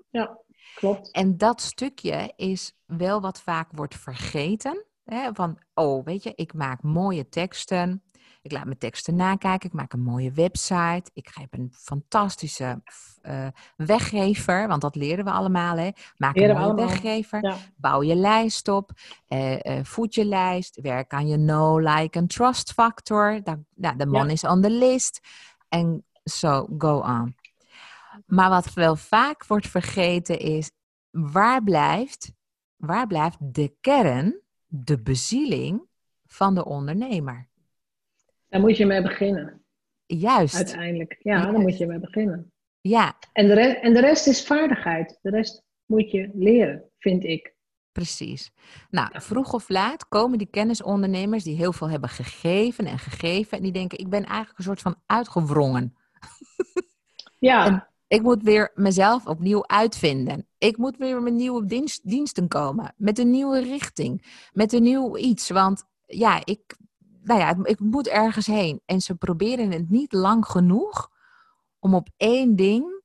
[SPEAKER 3] Ja, klopt.
[SPEAKER 2] En dat stukje is wel wat vaak wordt vergeten. Hè? Van, oh, weet je, ik maak mooie teksten. Ik laat mijn teksten nakijken. Ik maak een mooie website. Ik heb een fantastische uh, weggever. Want dat leren we allemaal. Hè? Maak een mooie
[SPEAKER 3] allemaal.
[SPEAKER 2] weggever.
[SPEAKER 3] Ja.
[SPEAKER 2] Bouw je lijst op. Uh, uh, voed je lijst. Werk aan je know, like en trust factor. Nou, de man
[SPEAKER 3] Ja.
[SPEAKER 2] is on the list. En zo, so go on. Maar wat wel vaak wordt vergeten is, waar blijft, waar blijft de kern, de bezieling van de ondernemer?
[SPEAKER 3] Daar moet je mee beginnen,
[SPEAKER 2] Juist.
[SPEAKER 3] uiteindelijk. Ja,
[SPEAKER 2] Juist.
[SPEAKER 3] daar moet je mee beginnen.
[SPEAKER 2] Ja,
[SPEAKER 3] En de, rest, en de rest is vaardigheid. De rest moet je leren, vind ik.
[SPEAKER 2] precies. Nou, vroeg of laat komen die kennisondernemers die heel veel hebben gegeven en gegeven. En die denken, ik ben eigenlijk een soort van uitgewrongen.
[SPEAKER 3] Ja,
[SPEAKER 2] En- Ik moet weer mezelf opnieuw uitvinden. Ik moet weer met nieuwe dienst, diensten komen. Met een nieuwe richting. Met een nieuw iets. Want ja, ik, nou ja, ik moet ergens heen. En ze proberen het niet lang genoeg om op één ding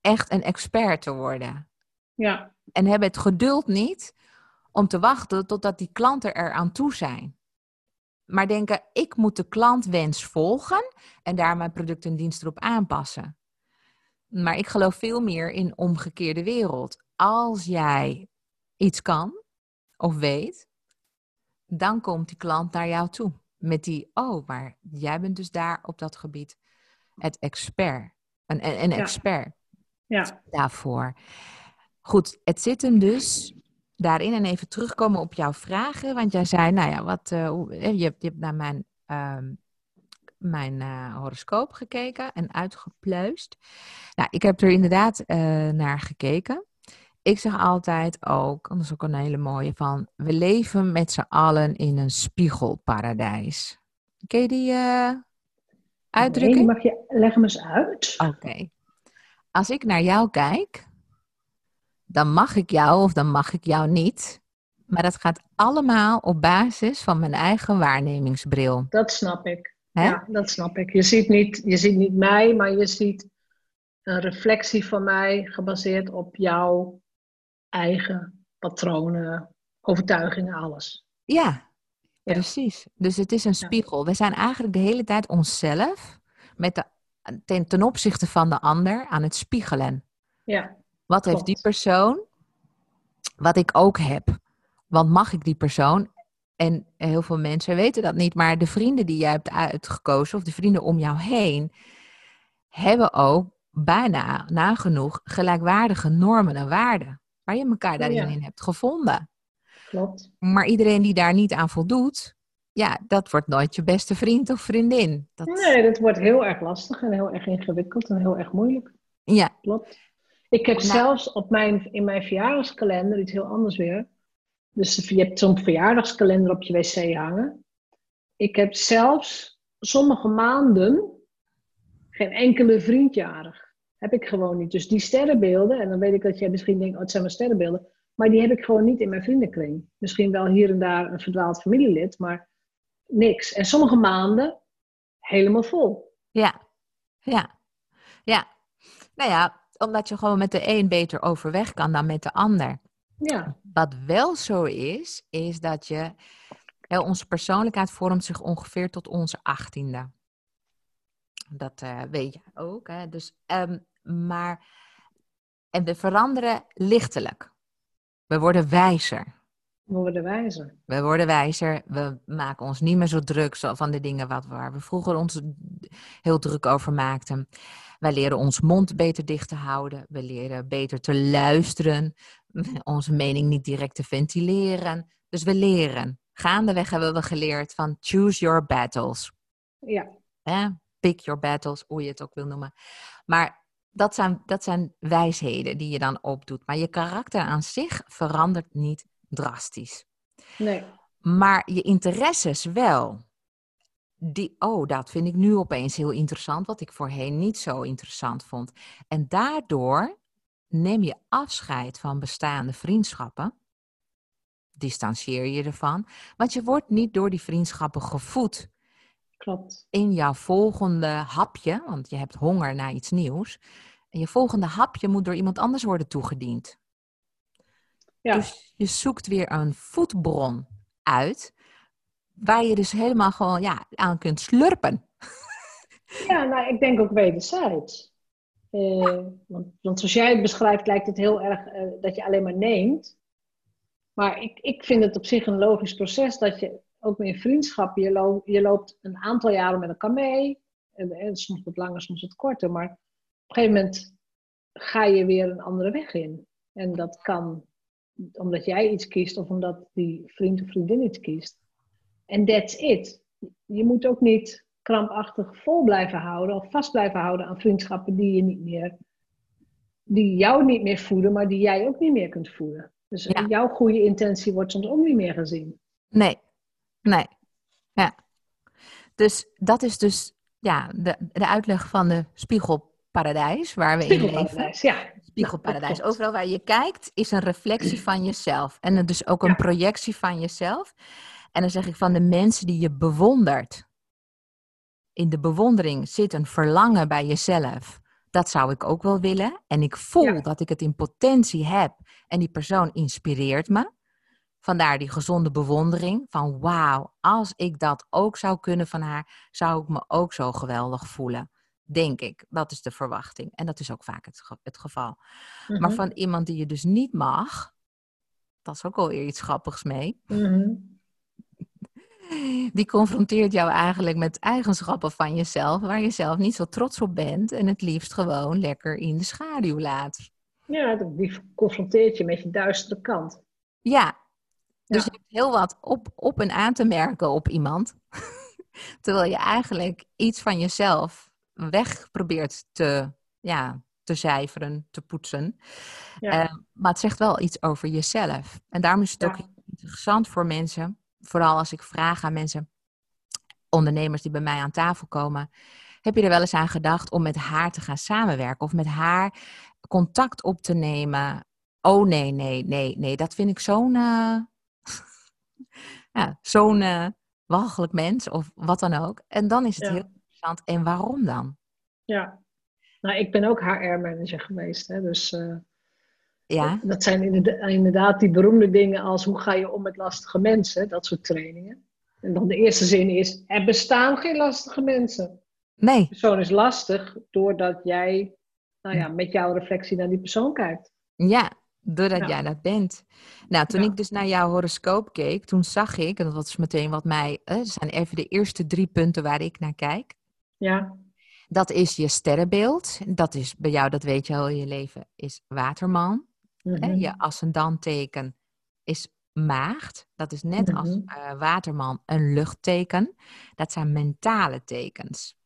[SPEAKER 2] echt een expert te worden.
[SPEAKER 3] ja,
[SPEAKER 2] En hebben het geduld niet om te wachten totdat die klanten er aan toe zijn. Maar denken, ik moet de klantwens volgen en daar mijn product en dienst erop aanpassen. Maar ik geloof veel meer in omgekeerde wereld. Als jij iets kan of weet, dan komt die klant naar jou toe. Met die, oh, maar jij bent dus daar op dat gebied het expert. Een, een, een
[SPEAKER 3] Ja.
[SPEAKER 2] expert
[SPEAKER 3] ja,
[SPEAKER 2] daarvoor. Goed, het zit hem dus daarin en even terugkomen op jouw vragen. Want jij zei, nou ja, wat, uh, je, hebt, je hebt naar mijn, uh, mijn uh, horoscoop gekeken en uitgepluist. Nou, ik heb er inderdaad naar gekeken. Ik zeg altijd ook, dat is ook een hele mooie van, we leven met z'n allen in een spiegelparadijs. Ken je die uitdrukking?
[SPEAKER 3] Nee, mag je, leg hem eens uit.
[SPEAKER 2] Oké. Als ik naar jou kijk, dan mag ik jou of dan mag ik jou niet. Maar dat gaat allemaal op basis van mijn eigen waarnemingsbril.
[SPEAKER 3] Dat snap ik. Ja, dat snap ik. Je ziet, niet, je ziet niet mij, maar je ziet een reflectie van mij gebaseerd op jouw eigen patronen, overtuigingen, alles.
[SPEAKER 2] Ja, precies. Dus het is een spiegel. We zijn eigenlijk de hele tijd onszelf met de, ten, ten opzichte van de ander aan het spiegelen.
[SPEAKER 3] Ja.
[SPEAKER 2] Wat heeft die persoon? Wat ik ook heb. Want mag ik die persoon? En heel veel mensen weten dat niet, maar de vrienden die jij hebt uitgekozen, of de vrienden om jou heen, hebben ook bijna nagenoeg gelijkwaardige normen en waarden. Waar je elkaar daarin in hebt gevonden.
[SPEAKER 3] Klopt.
[SPEAKER 2] Maar iedereen die daar niet aan voldoet, ja, dat wordt nooit je beste vriend of vriendin.
[SPEAKER 3] Dat... Nee, dat wordt heel erg lastig en heel erg ingewikkeld en heel erg moeilijk.
[SPEAKER 2] Ja.
[SPEAKER 3] Klopt. Ik heb nou. zelfs op mijn, in mijn verjaardagskalender iets heel anders weer. Dus je hebt zo'n verjaardagskalender op je wc hangen. Ik heb zelfs sommige maanden geen enkele vriendjarig. Heb ik gewoon niet. Dus die sterrenbeelden, en dan weet ik dat jij misschien denkt, oh het zijn mijn sterrenbeelden. Maar die heb ik gewoon niet in mijn vriendenkring. Misschien wel hier en daar een verdwaald familielid, maar niks. En sommige maanden helemaal vol.
[SPEAKER 2] Ja, ja, ja. Nou ja, omdat je gewoon met de een beter overweg kan dan met de ander.
[SPEAKER 3] Ja.
[SPEAKER 2] Wat wel zo is, is dat je. onze persoonlijkheid vormt zich ongeveer tot onze achttiende. Dat uh, weet je ook. Hè? Dus, um, maar. En we veranderen lichtelijk. We worden wijzer.
[SPEAKER 3] We worden wijzer.
[SPEAKER 2] We worden wijzer. We maken ons niet meer zo druk van de dingen wat, waar we vroeger ons heel druk over maakten. Wij leren ons mond beter dicht te houden. We leren beter te luisteren. Onze mening niet direct te ventileren. Dus we leren. Gaandeweg hebben we geleerd van choose your battles.
[SPEAKER 3] Ja.
[SPEAKER 2] Eh, pick your battles, hoe je het ook wil noemen. Maar dat zijn, dat zijn wijsheden die je dan opdoet. Maar je karakter aan zich verandert niet drastisch.
[SPEAKER 3] Nee.
[SPEAKER 2] Maar je interesses wel. Die, oh, dat vind ik nu opeens heel interessant, wat ik voorheen niet zo interessant vond. En daardoor neem je afscheid van bestaande vriendschappen. Distancieer je ervan. Want je wordt niet door die vriendschappen gevoed.
[SPEAKER 3] Klopt.
[SPEAKER 2] In jouw volgende hapje, want je hebt honger naar iets nieuws. En je volgende hapje moet door iemand anders worden toegediend. Ja. Dus je zoekt weer een voedbron uit, waar je dus helemaal gewoon ja, aan kunt slurpen.
[SPEAKER 3] Ja, nou, ik denk ook wederzijds. Uh, want, want, zoals jij het beschrijft, lijkt het heel erg uh, dat je alleen maar neemt. Maar ik, ik vind het op zich een logisch proces dat je ook met vriendschap, je, loopt, je loopt een aantal jaren met elkaar mee. En, en soms wat langer, soms wat korter. Maar op een gegeven moment ga je weer een andere weg in. En dat kan omdat jij iets kiest of omdat die vriend of vriendin iets kiest. En that's it. Je moet ook niet krampachtig vol blijven houden of vast blijven houden aan vriendschappen die je niet meer, die jou niet meer voeden, maar die jij ook niet meer kunt voeden. Dus jouw goede intentie wordt soms ook niet meer gezien.
[SPEAKER 2] Nee, nee. Ja. Dus dat is dus ja, de, de uitleg van de spiegelparadijs waar we in leven.
[SPEAKER 3] Ja.
[SPEAKER 2] Spiegelparadijs. Overal waar je kijkt is een reflectie van jezelf. En dus ook een projectie van jezelf. En dan zeg ik van de mensen die je bewondert. In de bewondering zit een verlangen bij jezelf. Dat zou ik ook wel willen. En ik voel dat ik het in potentie heb. En die persoon inspireert me. Vandaar die gezonde bewondering van wauw, als ik dat ook zou kunnen van haar, zou ik me ook zo geweldig voelen. Denk ik. Dat is de verwachting. En dat is ook vaak het, het geval. Maar mhm. van iemand die je dus niet mag, dat is ook alweer iets grappigs mee.
[SPEAKER 3] Mhm.
[SPEAKER 2] Die confronteert jou eigenlijk met eigenschappen van jezelf, waar je zelf niet zo trots op bent en het liefst gewoon lekker in de schaduw laat.
[SPEAKER 3] Ja, die confronteert je met je duistere kant.
[SPEAKER 2] Ja, dus je hebt heel wat op, op en aan te merken op iemand. Terwijl je eigenlijk iets van jezelf weg probeert te, ja, te cijferen, te poetsen.
[SPEAKER 3] Ja.
[SPEAKER 2] Eh, maar het zegt wel iets over jezelf. En daarom is het
[SPEAKER 3] Ja.
[SPEAKER 2] ook interessant voor mensen, vooral als ik vraag aan mensen, ondernemers die bij mij aan tafel komen. Heb je er wel eens aan gedacht om met haar te gaan samenwerken of met haar contact op te nemen? Oh nee, nee, nee, nee, dat vind ik zo'n eh, ja, zo'n eh, walgelijk mens of wat dan ook. En dan is het
[SPEAKER 3] Ja.
[SPEAKER 2] heel interessant. En waarom dan?
[SPEAKER 3] ja. Nou, ik ben ook HR-manager geweest. Hè, dus eh,
[SPEAKER 2] Ja,
[SPEAKER 3] dat zijn inderda- inderdaad die beroemde dingen als hoe ga je om met lastige mensen, dat soort trainingen. En dan de eerste zin is, er bestaan geen lastige mensen.
[SPEAKER 2] nee,
[SPEAKER 3] De persoon is lastig doordat jij nou ja, met jouw reflectie naar die persoon kijkt.
[SPEAKER 2] Ja, doordat
[SPEAKER 3] Ja.
[SPEAKER 2] jij dat bent. Nou, toen
[SPEAKER 3] Ja.
[SPEAKER 2] ik dus naar jouw horoscoop keek, toen zag ik, en dat was meteen wat mij, eh, dat zijn even de eerste drie punten waar ik naar kijk.
[SPEAKER 3] Ja,
[SPEAKER 2] Dat is je sterrenbeeld. Dat is bij jou, dat weet je al in je leven, is waterman. Hè?
[SPEAKER 3] mhm.
[SPEAKER 2] Je ascendanteken is maagd. Dat is net als
[SPEAKER 3] Mhm.
[SPEAKER 2] eh, waterman een luchtteken. Dat zijn mentale tekens.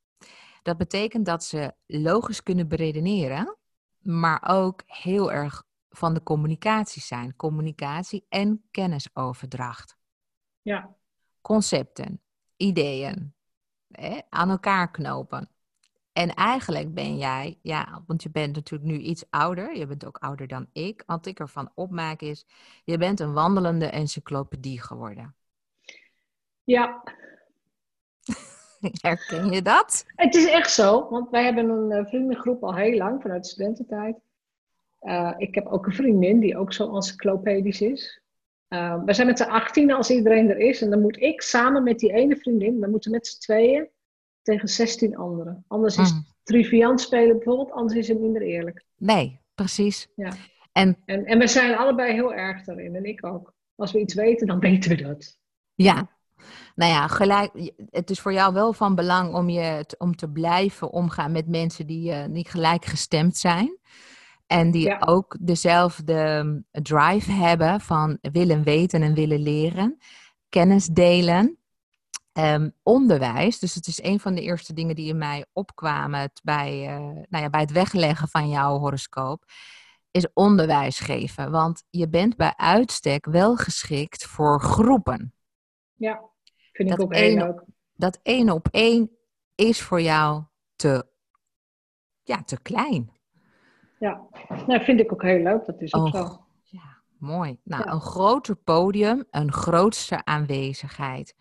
[SPEAKER 2] Dat betekent dat ze logisch kunnen beredeneren, maar ook heel erg van de communicatie zijn. Communicatie en kennisoverdracht.
[SPEAKER 3] ja,
[SPEAKER 2] Concepten, ideeën, hè, aan elkaar knopen. En eigenlijk ben jij, ja, want je bent natuurlijk nu iets ouder, je bent ook ouder dan ik. Wat ik ervan opmaak is, je bent een wandelende encyclopedie geworden.
[SPEAKER 3] ja.
[SPEAKER 2] Herken je dat?
[SPEAKER 3] Het is echt zo, want wij hebben een eh, vriendengroep al heel lang, vanuit de studententijd. Eh, ik heb ook een vriendin die ook zo encyclopedisch is. Eh, we zijn met z'n 18 als iedereen er is. En dan moet ik samen met die ene vriendin, we moeten met z'n tweeën tegen 16 anderen. Anders is
[SPEAKER 2] Mm.
[SPEAKER 3] triviant spelen bijvoorbeeld, anders is het minder eerlijk.
[SPEAKER 2] Nee, precies.
[SPEAKER 3] Ja.
[SPEAKER 2] En
[SPEAKER 3] En, en we zijn allebei heel erg daarin, en ik ook. Als we iets weten, dan weten we dat.
[SPEAKER 2] Ja, nou ja, gelijk, het is voor jou wel van belang om, je, om te blijven omgaan met mensen die, eh, die gelijk gestemd zijn. En die
[SPEAKER 3] Ja.
[SPEAKER 2] ook dezelfde mm, drive hebben van willen weten en willen leren. Kennis delen. Ehm, onderwijs, dus het is een van de eerste dingen die in mij opkwamen het bij, eh, nou ja, bij het wegleggen van jouw horoscoop, is onderwijs geven. Want je bent bij uitstek wel geschikt voor groepen.
[SPEAKER 3] Ja, vind
[SPEAKER 2] Dat
[SPEAKER 3] ik ook heel leuk.
[SPEAKER 2] dat één op één is voor jou te, ja, te klein.
[SPEAKER 3] Ja, nou, vind ik ook heel leuk. Dat is ook
[SPEAKER 2] Oh,
[SPEAKER 3] zo.
[SPEAKER 2] ja, mooi. Nou,
[SPEAKER 3] Ja.
[SPEAKER 2] een groter podium, een grootste aanwezigheid.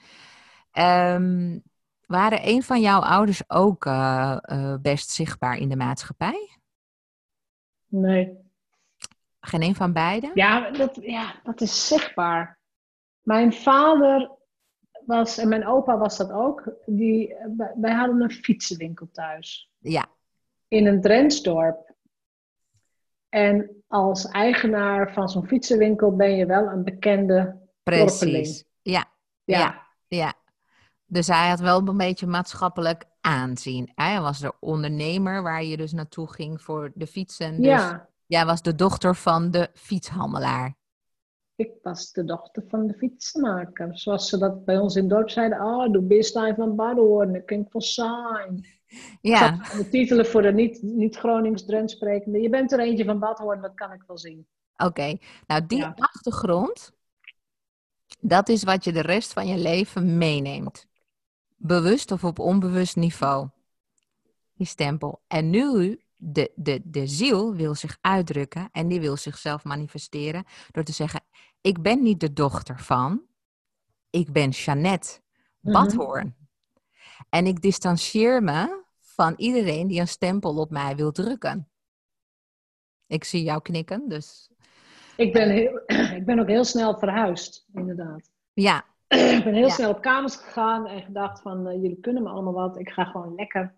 [SPEAKER 2] Ehm, waren een van jouw ouders ook eh, eh, best zichtbaar in de maatschappij?
[SPEAKER 3] Nee.
[SPEAKER 2] Geen een van beiden?
[SPEAKER 3] Ja dat, ja, dat is zichtbaar. Mijn vader was, en mijn opa was dat ook, die, wij- wij hadden een fietsenwinkel thuis.
[SPEAKER 2] Ja,
[SPEAKER 3] In een Drentsdorp. En als eigenaar van zo'n fietsenwinkel ben je wel een bekende
[SPEAKER 2] precies. Ja,
[SPEAKER 3] Ja,
[SPEAKER 2] Ja. ja. Dus hij had wel een beetje maatschappelijk aanzien. Hij was de ondernemer waar je dus naartoe ging voor de fietsen. Dus
[SPEAKER 3] ja.
[SPEAKER 2] jij was de dochter van de fietshandelaar.
[SPEAKER 3] Ik was de dochter van de fietsenmaker. Zoals ze dat bij ons in het dorp zeiden. Oh, bist ein van Badhoorn. Dat klinkt van zijn.
[SPEAKER 2] Ja,
[SPEAKER 3] De titelen voor de niet, niet Drents sprekende. Je bent er eentje van Badhoorn, dat kan ik wel zien.
[SPEAKER 2] oké. Nou, die
[SPEAKER 3] Ja.
[SPEAKER 2] achtergrond, dat is wat je de rest van je leven meeneemt. Bewust of op onbewust niveau. Die stempel. En nu, de, de, de ziel wil zich uitdrukken en die wil zichzelf manifesteren door te zeggen, ik ben niet de dochter van, ik ben Jeannette
[SPEAKER 3] Mhm.
[SPEAKER 2] Badhoorn. En ik distancieer me van iedereen die een stempel op mij wil drukken. Ik zie jou knikken, dus
[SPEAKER 3] Ik ben, heel, ik ben ook heel snel verhuisd, inderdaad.
[SPEAKER 2] ja,
[SPEAKER 3] ik ben heel
[SPEAKER 2] Ja.
[SPEAKER 3] snel op kamers gegaan en gedacht van, eh, jullie kunnen me allemaal wat. Ik ga gewoon lekker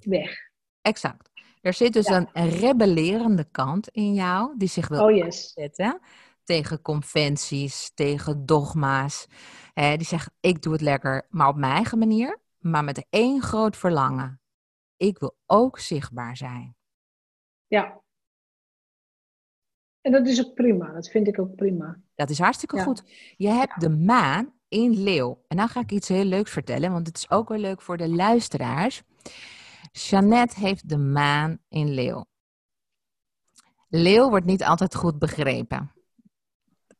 [SPEAKER 3] weg.
[SPEAKER 2] exact. Er zit dus
[SPEAKER 3] Ja.
[SPEAKER 2] een, rebellerende kant in jou die zich wil
[SPEAKER 3] Oh yes.
[SPEAKER 2] zetten tegen conventies, tegen dogma's. Die zegt, ik doe het lekker, maar op mijn eigen manier, maar met één groot verlangen. Ik wil ook zichtbaar zijn.
[SPEAKER 3] Ja. En dat is ook prima. Dat vind ik ook prima.
[SPEAKER 2] Dat is hartstikke goed. Je hebt de maan in leeuw. En dan ga ik iets heel leuks vertellen, want het is ook wel leuk voor de luisteraars. Jeannette heeft de maan in leeuw. Leeuw wordt niet altijd goed begrepen.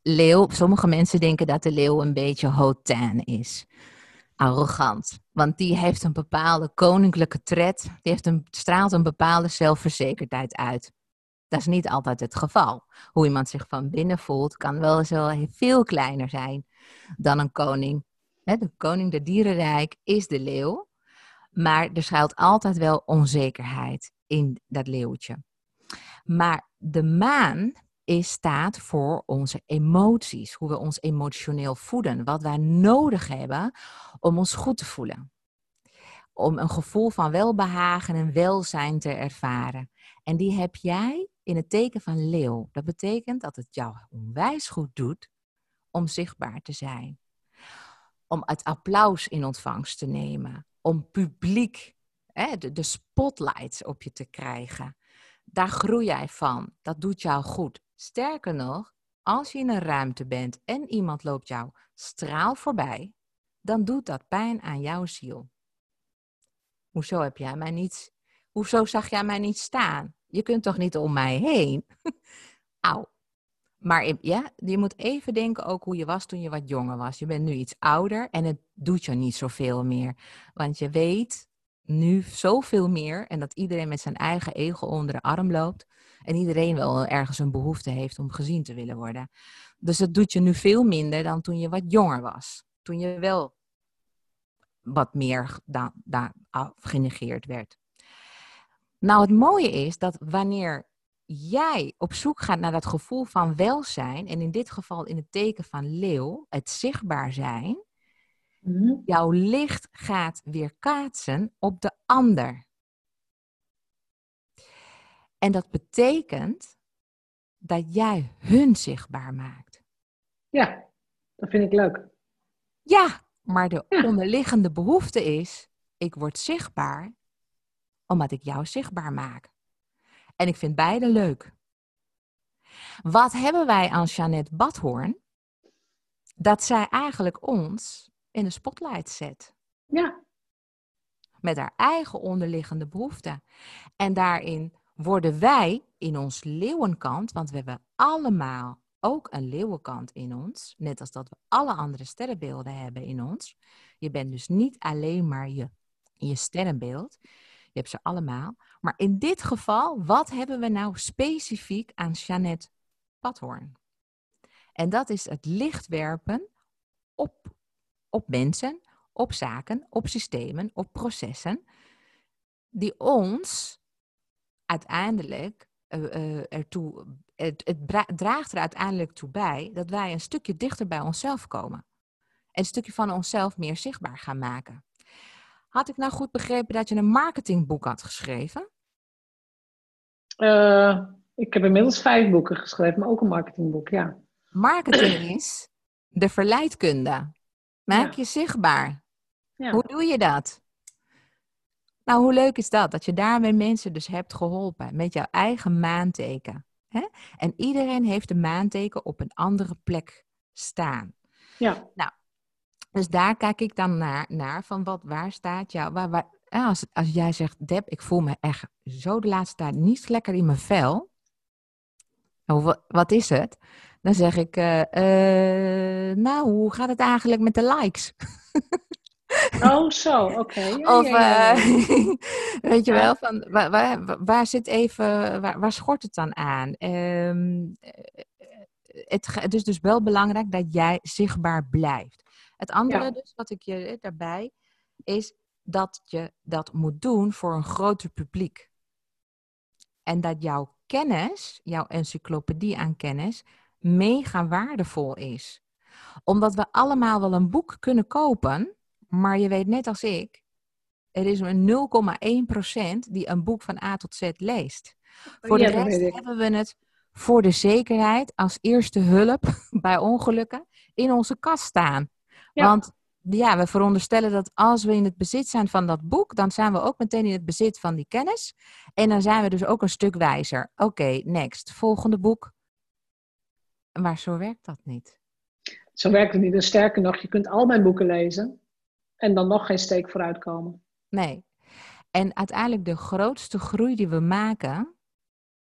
[SPEAKER 2] Leeuw, sommige mensen denken dat de leeuw een beetje hautain is. Arrogant. Want die heeft een bepaalde koninklijke tred. Die heeft een, straalt een bepaalde zelfverzekerdheid uit. Dat is niet altijd het geval. Hoe iemand zich van binnen voelt, kan wel zo veel kleiner zijn dan een koning. De koning der dierenrijk is de leeuw. Maar er schuilt altijd wel onzekerheid in dat leeuwtje. Maar de maan is, staat voor onze emoties, hoe we ons emotioneel voeden, wat wij nodig hebben om ons goed te voelen. Om een gevoel van welbehagen en welzijn te ervaren. En die heb jij in het teken van leeuw. Dat betekent dat het jou onwijs goed doet om zichtbaar te zijn. Om het applaus in ontvangst te nemen. Om publiek hè, de, de spotlights op je te krijgen. Daar groei jij van. Dat doet jou goed. Sterker nog, als je in een ruimte bent en iemand loopt jou straal voorbij, dan doet dat pijn aan jouw ziel. Hoezo heb jij mij niet, hoezo zag jij mij niet staan? Je kunt toch niet om mij heen? Auw. Maar ja, je moet even denken ook hoe je was toen je wat jonger was. Je bent nu iets ouder en het doet je niet zoveel meer. Want je weet nu zoveel meer en dat iedereen met zijn eigen ego onder de arm loopt. En iedereen wel ergens een behoefte heeft om gezien te willen worden. Dus dat doet je nu veel minder dan toen je wat jonger was. Toen je wel wat meer da- da- genegeerd werd. Nou, het mooie is dat wanneer jij op zoek gaat naar dat gevoel van welzijn, en in dit geval in het teken van leeuw, het zichtbaar zijn, mhm. jouw licht gaat weer kaatsen op de ander. En dat betekent dat jij hun zichtbaar maakt.
[SPEAKER 3] Ja, dat vind ik leuk.
[SPEAKER 2] Ja, maar de onderliggende behoefte is: ik word zichtbaar omdat ik jou zichtbaar maak. En ik vind beide leuk. Wat hebben wij aan Jeannette Badhoorn? Dat zij eigenlijk ons in de spotlight zet.
[SPEAKER 3] Ja.
[SPEAKER 2] Met haar eigen onderliggende behoeften. En daarin worden wij in ons leeuwenkant, want we hebben allemaal ook een leeuwenkant in ons, net als dat we alle andere sterrenbeelden hebben in ons. Je bent dus niet alleen maar je, je sterrenbeeld, je hebt ze allemaal. Maar in dit geval, wat hebben we nou specifiek aan Jeannette Padhoorn? En dat is het licht werpen op, op mensen, op zaken, op systemen, op processen, die ons uiteindelijk uh, ertoe, het, het draagt er uiteindelijk toe bij dat wij een stukje dichter bij onszelf komen. En een stukje van onszelf meer zichtbaar gaan maken. Had ik nou goed begrepen dat je een marketingboek had geschreven?
[SPEAKER 3] Uh, ik heb inmiddels vijf boeken geschreven, maar ook een marketingboek, ja.
[SPEAKER 2] Marketing is de verleidkunde. Maak je zichtbaar. Ja. Hoe doe je dat? Nou, hoe leuk is dat? Dat je daarmee mensen dus hebt geholpen met jouw eigen maanteken. Hè? En iedereen heeft een maanteken op een andere plek staan.
[SPEAKER 3] Ja.
[SPEAKER 2] Nou, dus daar kijk ik dan naar, naar van wat, waar staat jou, waar, waar, als, als jij zegt, Deb, ik voel me echt zo de laatste tijd niet lekker in mijn vel. Nou, wat, wat is het? Dan zeg ik, uh, uh, nou, hoe gaat het eigenlijk met de likes?
[SPEAKER 3] Oh, zo, oké.
[SPEAKER 2] of, uh, weet je wel, van, waar, waar, waar zit even, waar, waar schort het dan aan? Um, het, het is dus wel belangrijk dat jij zichtbaar blijft. Het andere dus, wat ik je daarbij, is dat je dat moet doen voor een groter publiek. En dat jouw kennis, jouw encyclopedie aan kennis, mega waardevol is. Omdat we allemaal wel een boek kunnen kopen, maar je weet net als ik, er is een 0,1% die een boek van A tot Z leest. Voor de rest hebben we het voor de zekerheid als eerste hulp bij ongelukken in onze kast staan. Want ja, we veronderstellen dat als we in het bezit zijn van dat boek, dan zijn we ook meteen in het bezit van die kennis. En dan zijn we dus ook een stuk wijzer. Oké, next. Volgende boek. Maar zo werkt dat niet.
[SPEAKER 3] Zo werkt het niet. En sterker nog, je kunt al mijn boeken lezen en dan nog geen steek vooruit komen.
[SPEAKER 2] Nee. En uiteindelijk de grootste groei die we maken,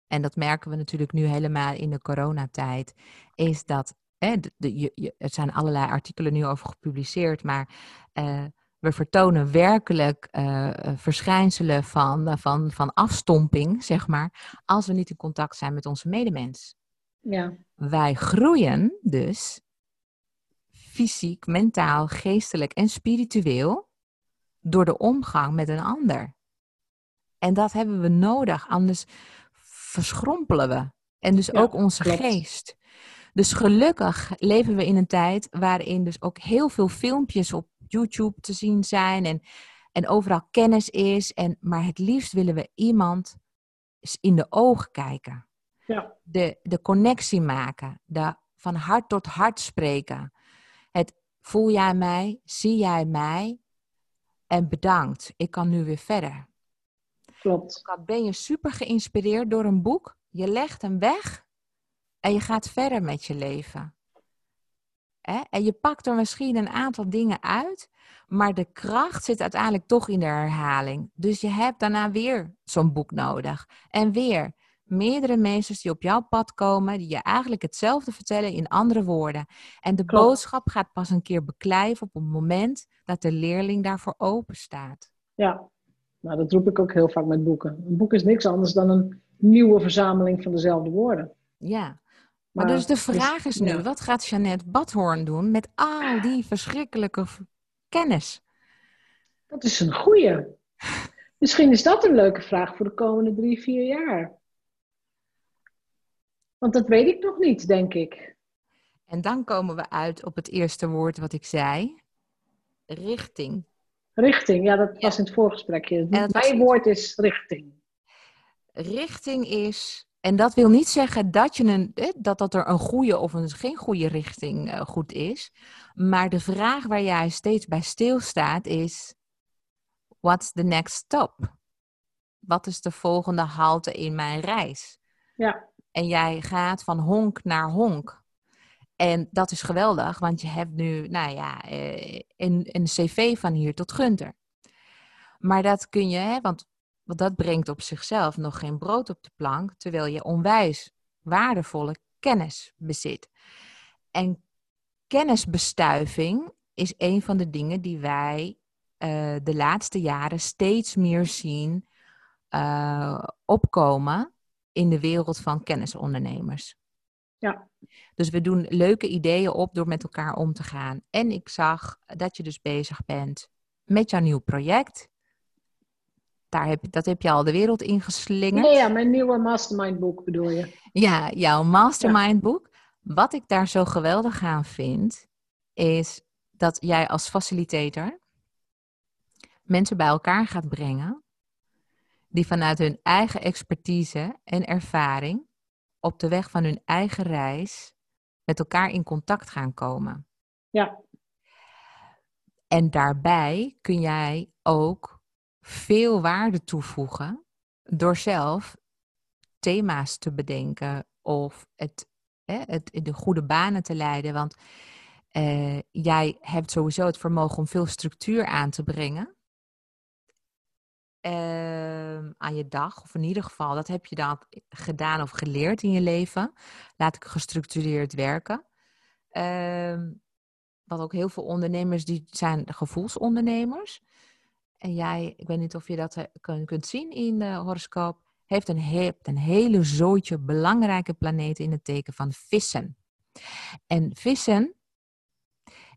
[SPEAKER 2] en dat merken we natuurlijk nu helemaal in de coronatijd, is dat hè, de, de, je, er zijn allerlei artikelen nu over gepubliceerd, maar uh, we vertonen werkelijk uh, verschijnselen van, van, van afstomping, zeg maar, als we niet in contact zijn met onze medemens.
[SPEAKER 3] Ja.
[SPEAKER 2] Wij groeien dus fysiek, mentaal, geestelijk en spiritueel door de omgang met een ander. En dat hebben we nodig, anders verschrompelen we. En dus ook onze geest. Dus gelukkig leven we in een tijd waarin dus ook heel veel filmpjes op YouTube te zien zijn en, en overal kennis is. En, maar het liefst willen we iemand in de ogen kijken.
[SPEAKER 3] Ja.
[SPEAKER 2] De, de connectie maken, de van hart tot hart spreken. Het voel jij mij, zie jij mij en bedankt, ik kan nu weer verder.
[SPEAKER 3] Klopt.
[SPEAKER 2] Ben je super geïnspireerd door een boek? Je legt hem weg en je gaat verder met je leven. En je pakt er misschien een aantal dingen uit, maar de kracht zit uiteindelijk toch in de herhaling. Dus je hebt daarna weer zo'n boek nodig. En weer meerdere meesters die op jouw pad komen, die je eigenlijk hetzelfde vertellen in andere woorden. En de boodschap gaat pas een keer beklijven op het moment dat de leerling daarvoor open staat.
[SPEAKER 3] Ja, nou dat roep ik ook heel vaak met boeken. Een boek is niks anders dan een nieuwe verzameling van dezelfde woorden.
[SPEAKER 2] Ja, maar, dus de vraag is nu, wat gaat Jeannette Badhoorn doen met al die verschrikkelijke kennis?
[SPEAKER 3] Dat is een goeie. Misschien is dat een leuke vraag voor de komende drie, vier jaar. Want dat weet ik nog niet, denk ik.
[SPEAKER 2] En dan komen we uit op het eerste woord wat ik zei. Richting.
[SPEAKER 3] Richting, ja, dat was in het voorgesprekje. Mijn woord is richting.
[SPEAKER 2] Richting is en dat wil niet zeggen dat, je een, dat, dat er een goede of een geen goede richting uh, goed is. Maar de vraag waar jij steeds bij stilstaat is: what's the next stop? Wat is de volgende halte in mijn reis?
[SPEAKER 3] Ja.
[SPEAKER 2] En jij gaat van honk naar honk. En dat is geweldig, want je hebt nu, nou ja, eh, een, een cv van hier tot Gunter. Maar dat kun je, hè, want dat brengt op zichzelf nog geen brood op de plank, terwijl je onwijs waardevolle kennis bezit. En kennisbestuiving is een van de dingen die wij uh, de laatste jaren steeds meer zien uh, opkomen in de wereld van kennisondernemers.
[SPEAKER 3] Ja.
[SPEAKER 2] Dus we doen leuke ideeën op door met elkaar om te gaan. En ik zag dat je dus bezig bent met jouw nieuw project daar heb, dat heb je al de wereld in geslingerd.
[SPEAKER 3] Nee, ja, mijn nieuwe mastermind boek bedoel je.
[SPEAKER 2] Ja, jouw mastermind boek. Wat ik daar zo geweldig aan vind, is dat jij als facilitator mensen bij elkaar gaat brengen die vanuit hun eigen expertise en ervaring op de weg van hun eigen reis met elkaar in contact gaan komen.
[SPEAKER 3] Ja.
[SPEAKER 2] En daarbij kun jij ook veel waarde toevoegen door zelf thema's te bedenken of het, hè, het in de goede banen te leiden. Want uh, jij hebt sowieso het vermogen om veel structuur aan te brengen. Uh, aan je dag, of in ieder geval, dat heb je dan gedaan of geleerd in je leven. Laat ik gestructureerd werken. Uh, wat ook heel veel ondernemers, die zijn gevoelsondernemers. En jij, ik weet niet of je dat eh, kunt zien in de horoscoop, heeft een, een hele zootje belangrijke planeten in het teken van vissen. En vissen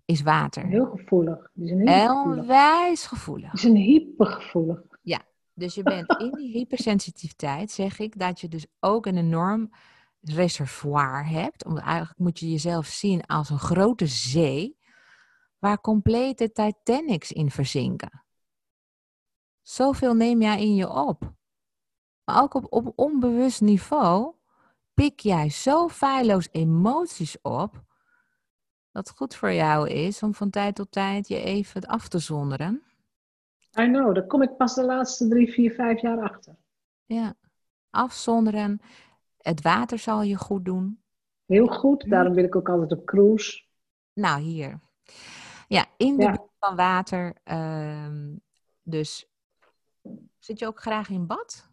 [SPEAKER 2] is water.
[SPEAKER 3] Heel gevoelig. Die zijn heel
[SPEAKER 2] gevoelig. wijs gevoelig.
[SPEAKER 3] Die zijn hypergevoelig.
[SPEAKER 2] Dus je bent in die hypersensitiviteit, zeg ik, dat je dus ook een enorm reservoir hebt. Omdat eigenlijk moet je jezelf zien als een grote zee, waar complete Titanics in verzinken. Zoveel neem jij in je op. Maar ook op, op onbewust niveau pik jij zo feilloos emoties op. Dat goed voor jou is om van tijd tot tijd je even af te zonderen.
[SPEAKER 3] I know, daar kom ik pas de laatste drie, vier, vijf jaar achter.
[SPEAKER 2] Ja, afzonderen. Het water zal je goed doen.
[SPEAKER 3] Heel goed, daarom wil ik ook altijd op cruise.
[SPEAKER 2] Nou, hier. Ja, in de buurt van water. Ehm, dus zit je ook graag in bad?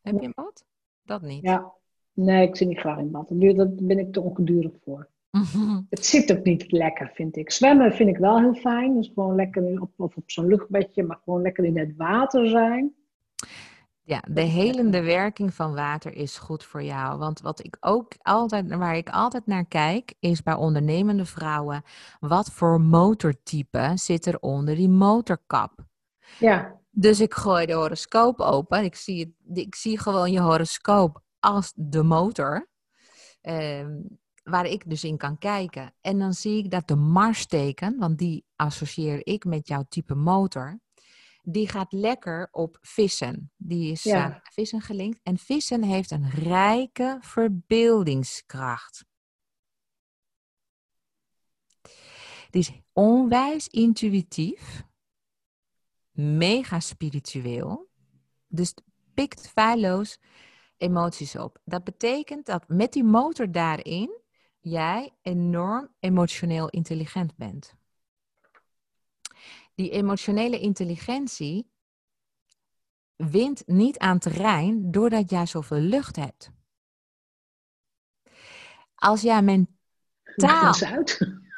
[SPEAKER 2] Heb je een bad? Dat niet.
[SPEAKER 3] Ja, nee, ik zit niet graag in bad. Daar ben ik te ongedurig voor. Het zit ook niet lekker, vind ik. Zwemmen vind ik wel heel fijn. Dus gewoon lekker op, of op zo'n luchtbedje, maar gewoon lekker in het water zijn.
[SPEAKER 2] Ja, de helende werking van water is goed voor jou. Want wat ik ook altijd, waar ik altijd naar kijk, is bij ondernemende vrouwen, wat voor motortype zit er onder die motorkap?
[SPEAKER 3] Ja.
[SPEAKER 2] Dus ik gooi de horoscoop open. Ik zie, ik zie gewoon je horoscoop als de motor. Ehm, waar ik dus in kan kijken. En dan zie ik dat de Marsteken, want die associeer ik met jouw type motor, die gaat lekker op vissen. Die is ja. uh, vissen gelinkt. En vissen heeft een rijke verbeeldingskracht. Die is onwijs intuïtief, mega spiritueel. Dus pikt feilloos emoties op. Dat betekent dat met die motor daarin jij enorm emotioneel intelligent bent. Die emotionele intelligentie wint niet aan terrein doordat jij zoveel lucht hebt. Als jij mentaal.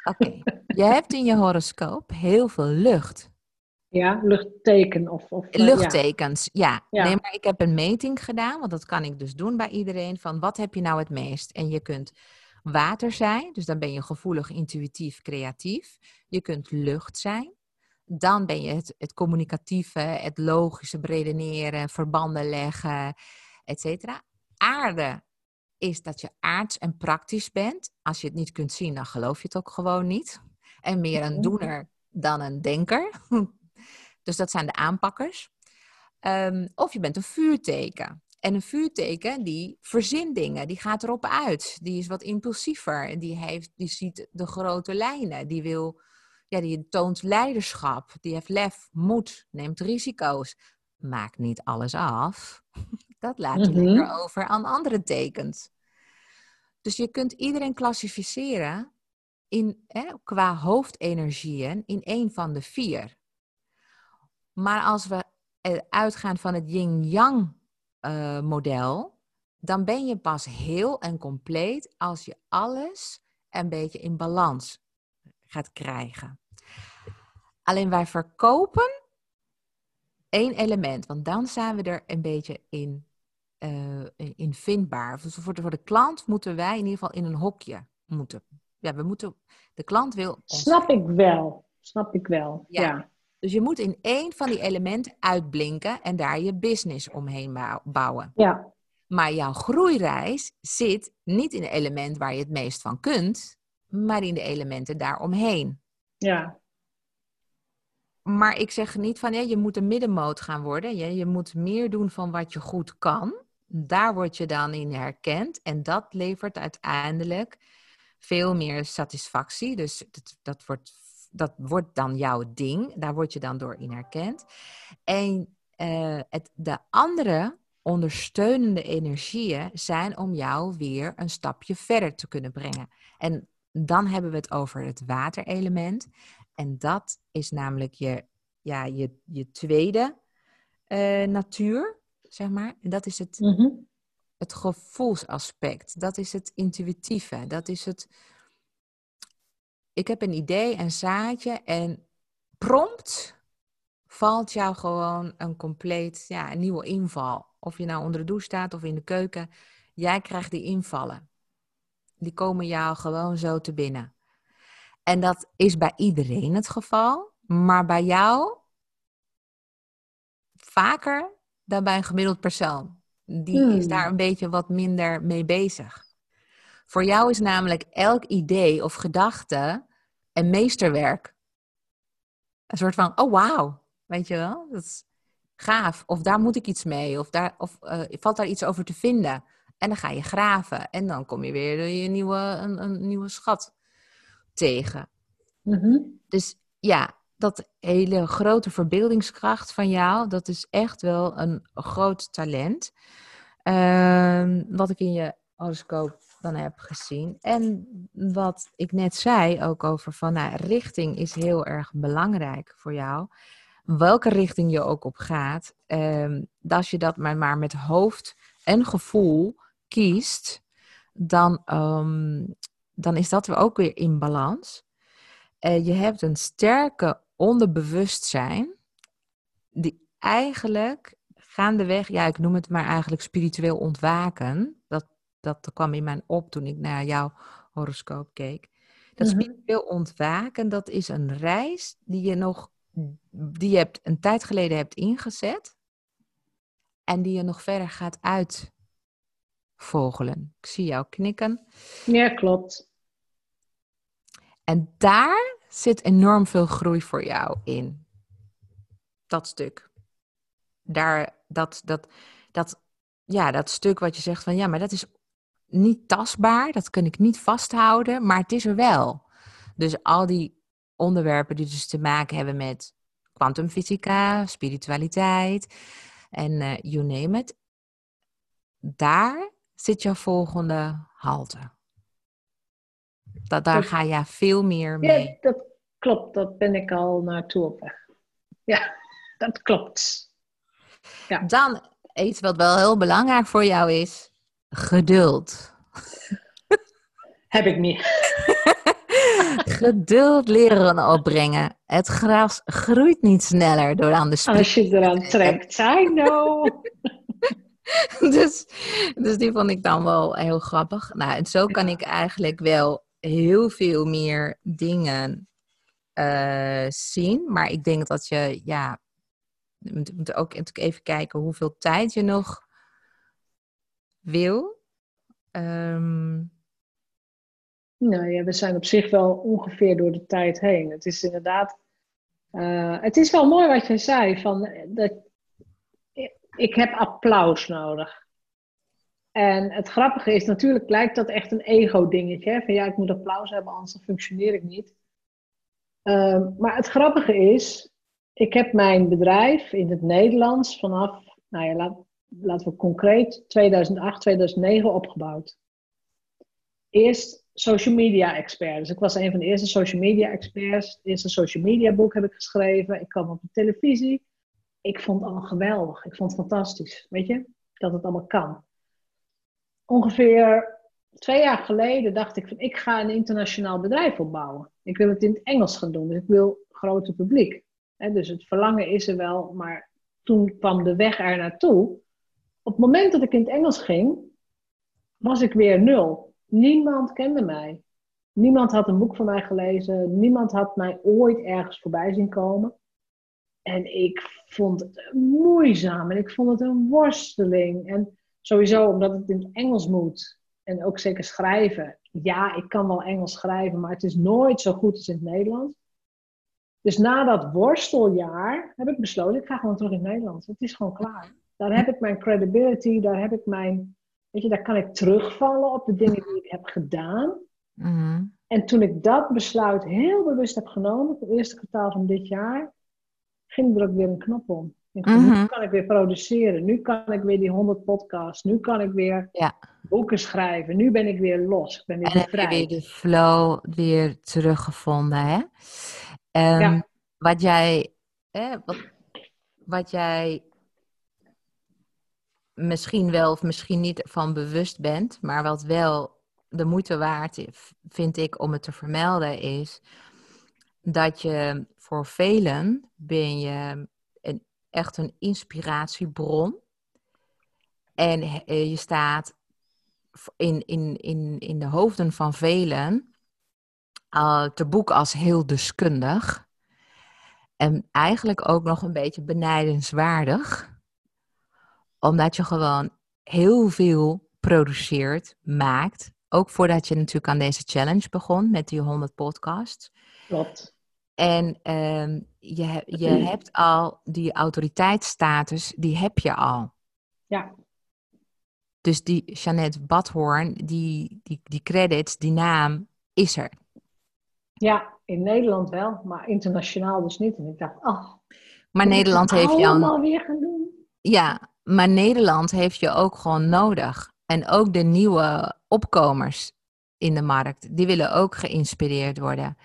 [SPEAKER 2] Oké, je hebt in je horoscoop heel veel lucht.
[SPEAKER 3] Ja, luchtteken of... of
[SPEAKER 2] eh, Luchttekens, ja. ja. Nee, maar ik heb een meting gedaan, want dat kan ik dus doen bij iedereen, van wat heb je nou het meest? En je kunt water zijn, dus dan ben je gevoelig, intuïtief, creatief. Je kunt lucht zijn. Dan ben je het, het communicatieve, het logische, redeneren, verbanden leggen, etc. Aarde is dat je aards en praktisch bent. Als je het niet kunt zien, dan geloof je het ook gewoon niet. En meer een doener dan een denker. Dus dat zijn de aanpakkers. Ehm, of je bent een vuurteken. En een vuurteken die verzint dingen, die gaat erop uit. Die is wat impulsiever. Die, heeft, die ziet de grote lijnen. Die, wil, ja, die toont leiderschap. Die heeft lef, moed, neemt risico's. Maakt niet alles af. Dat laat je mm over aan andere tekens. Dus je kunt iedereen klassificeren in, hè, qua hoofdenergieën in één van de vier. Maar als we uitgaan van het yin-yang uh, model, dan ben je pas heel en compleet als je alles een beetje in balans gaat krijgen. Alleen wij verkopen één element, want dan zijn we er een beetje in, uh, in vindbaar. Dus voor de, voor de klant moeten wij in ieder geval in een hokje moeten. Ja, we moeten, de klant wil.
[SPEAKER 3] Snap ik wel, snap ik wel. ja.
[SPEAKER 2] Dus je moet in één van die elementen uitblinken en daar je business omheen bouwen.
[SPEAKER 3] Ja.
[SPEAKER 2] Maar jouw groeireis zit niet in het element waar je het meest van kunt, maar in de elementen daaromheen.
[SPEAKER 3] Ja.
[SPEAKER 2] Maar ik zeg niet van je moet een middenmoot gaan worden. Je, je moet meer doen van wat je goed kan. Daar word je dan in herkend. En dat levert uiteindelijk veel meer satisfactie. Dus dat, dat wordt dat wordt dan jouw ding. Daar word je dan door in herkend. En uh, het, de andere ondersteunende energieën zijn om jou weer een stapje verder te kunnen brengen. En dan hebben we het over het waterelement. En dat is namelijk je, ja, je, je tweede uh, natuur, zeg maar. En dat is het, mm -hmm. het gevoelsaspect. Dat is het intuïtieve. Dat is het ik heb een idee, een zaadje en prompt valt jou gewoon een compleet ja, een nieuwe inval. Of je nou onder de douche staat of in de keuken, jij krijgt die invallen. Die komen jou gewoon zo te binnen. En dat is bij iedereen het geval, maar bij jou vaker dan bij een gemiddeld persoon. Die is hmm. daar een beetje wat minder mee bezig. Voor jou is namelijk elk idee of gedachte meesterwerk. Een soort van, oh wauw, weet je wel? Dat is gaaf. Of daar moet ik iets mee. Of, daar, of uh, valt daar iets over te vinden. En dan ga je graven. En dan kom je weer je nieuwe, een, een nieuwe schat tegen. Mm-hmm. Dus ja, dat hele grote verbeeldingskracht van jou, dat is echt wel een groot talent. Uh, wat ik in je horoscoop dan heb gezien. En wat ik net zei ook over van nou, richting is heel erg belangrijk voor jou. Welke richting je ook op gaat. Um, als je dat maar, met hoofd en gevoel kiest, dan, ehm, dan is dat ook weer in balans. Uh, je hebt een sterke onderbewustzijn die eigenlijk gaandeweg, ja, ik noem het maar eigenlijk spiritueel ontwaken. Dat, kwam in mij op toen ik naar jouw horoscoop keek. Dat mm spiritueel ontwaken, dat is een reis die je nog, die je hebt, een tijd geleden hebt ingezet. En die je nog verder gaat uitvogelen. Ik zie jou knikken.
[SPEAKER 3] Ja, klopt.
[SPEAKER 2] En daar zit enorm veel groei voor jou in. Dat stuk. Daar, dat, dat, dat, ja, dat stuk wat je zegt van ja, maar dat is niet tastbaar, dat kan ik niet vasthouden, maar het is er wel. Dus al die onderwerpen die dus te maken hebben met kwantumfysica, spiritualiteit en uh, you name it, daar zit jouw volgende halte. Dat, daar ga je veel meer mee.
[SPEAKER 3] Ja, dat klopt. Dat ben ik al naartoe op weg. Ja, dat klopt.
[SPEAKER 2] Ja. Dan iets wat wel heel belangrijk voor jou is. Geduld.
[SPEAKER 3] Heb ik niet.
[SPEAKER 2] Geduld leren opbrengen. Het gras groeit niet sneller door aan de spits.
[SPEAKER 3] Als je eraan trekt, I know.
[SPEAKER 2] dus, dus die vond ik dan wel heel grappig. Nou, en zo kan ik eigenlijk wel heel veel meer dingen uh, zien. Maar ik denk dat je, ja, we moeten ook even kijken hoeveel tijd je nog wil. Um...
[SPEAKER 3] Nou ja, we zijn op zich wel ongeveer door de tijd heen. Het is inderdaad. Uh, het is wel mooi wat je zei. Van, dat, ik heb applaus nodig. En het grappige is, natuurlijk lijkt dat echt een ego-dingetje. Van ja, ik moet applaus hebben, anders functioneer ik niet. Uh, maar het grappige is, ik heb mijn bedrijf in het Nederlands vanaf, nou ja, laat, laten we concreet, 2008, 2009 opgebouwd. Eerst social media expert. Dus ik was een van de eerste social media experts. Het eerste social media boek heb ik geschreven. Ik kwam op de televisie. Ik vond het allemaal geweldig. Ik vond het fantastisch. Weet je, dat het allemaal kan ongeveer twee jaar geleden dacht ik van ik ga een internationaal bedrijf opbouwen. Ik wil het in het Engels gaan doen, dus ik wil grote publiek. dus het verlangen is er wel, maar toen kwam de weg er naartoe. Op het moment dat ik in het Engels ging, was ik weer nul. Niemand kende mij. Niemand had een boek van mij gelezen. Niemand had mij ooit ergens voorbij zien komen. En ik vond het moeizaam en ik vond het een worsteling. En Sowieso omdat het in het Engels moet. En ook zeker schrijven. Ja, ik kan wel Engels schrijven, maar het is nooit zo goed als in het Nederlands. Dus na dat worsteljaar heb ik besloten, ik ga gewoon terug in het Nederlands. Het is gewoon klaar. Daar heb ik mijn credibility, daar heb ik mijn, weet je, daar kan ik terugvallen op de dingen die ik heb gedaan. Mhm. En toen ik dat besluit heel bewust heb genomen, het eerste kwartaal van dit jaar, ging er ook weer een knop om. Nu mhm. kan ik weer produceren. Nu kan ik weer die 100 podcasts. Nu kan ik weer ja. boeken schrijven. Nu ben ik weer los. Ik ben weer
[SPEAKER 2] en heb je weer de flow weer teruggevonden. Hè? Um, Wat jij... wat, wat jij misschien wel of misschien niet van bewust bent, maar wat wel de moeite waard vind ik om het te vermelden, is dat je voor velen ben je echt een inspiratiebron. En eh, je staat in, in, in, in de hoofden van velen uh, te boek als heel deskundig. En eigenlijk ook nog een beetje benijdenswaardig. Omdat je gewoon heel veel produceert, maakt. Ook voordat je natuurlijk aan deze challenge begon met die 100 podcasts.
[SPEAKER 3] Klopt.
[SPEAKER 2] En ehm, je, je hebt al die autoriteitsstatus, die heb je al.
[SPEAKER 3] Ja.
[SPEAKER 2] Dus die Jeannette Badhoorn, die, die, die credits, die naam is er.
[SPEAKER 3] Ja, in Nederland wel, maar internationaal dus niet. En ik dacht, oh.
[SPEAKER 2] Maar Nederland heeft je
[SPEAKER 3] allemaal weer gaan doen.
[SPEAKER 2] Ja, maar Nederland heeft je ook gewoon nodig. En ook de nieuwe opkomers in de markt, die willen ook geïnspireerd worden.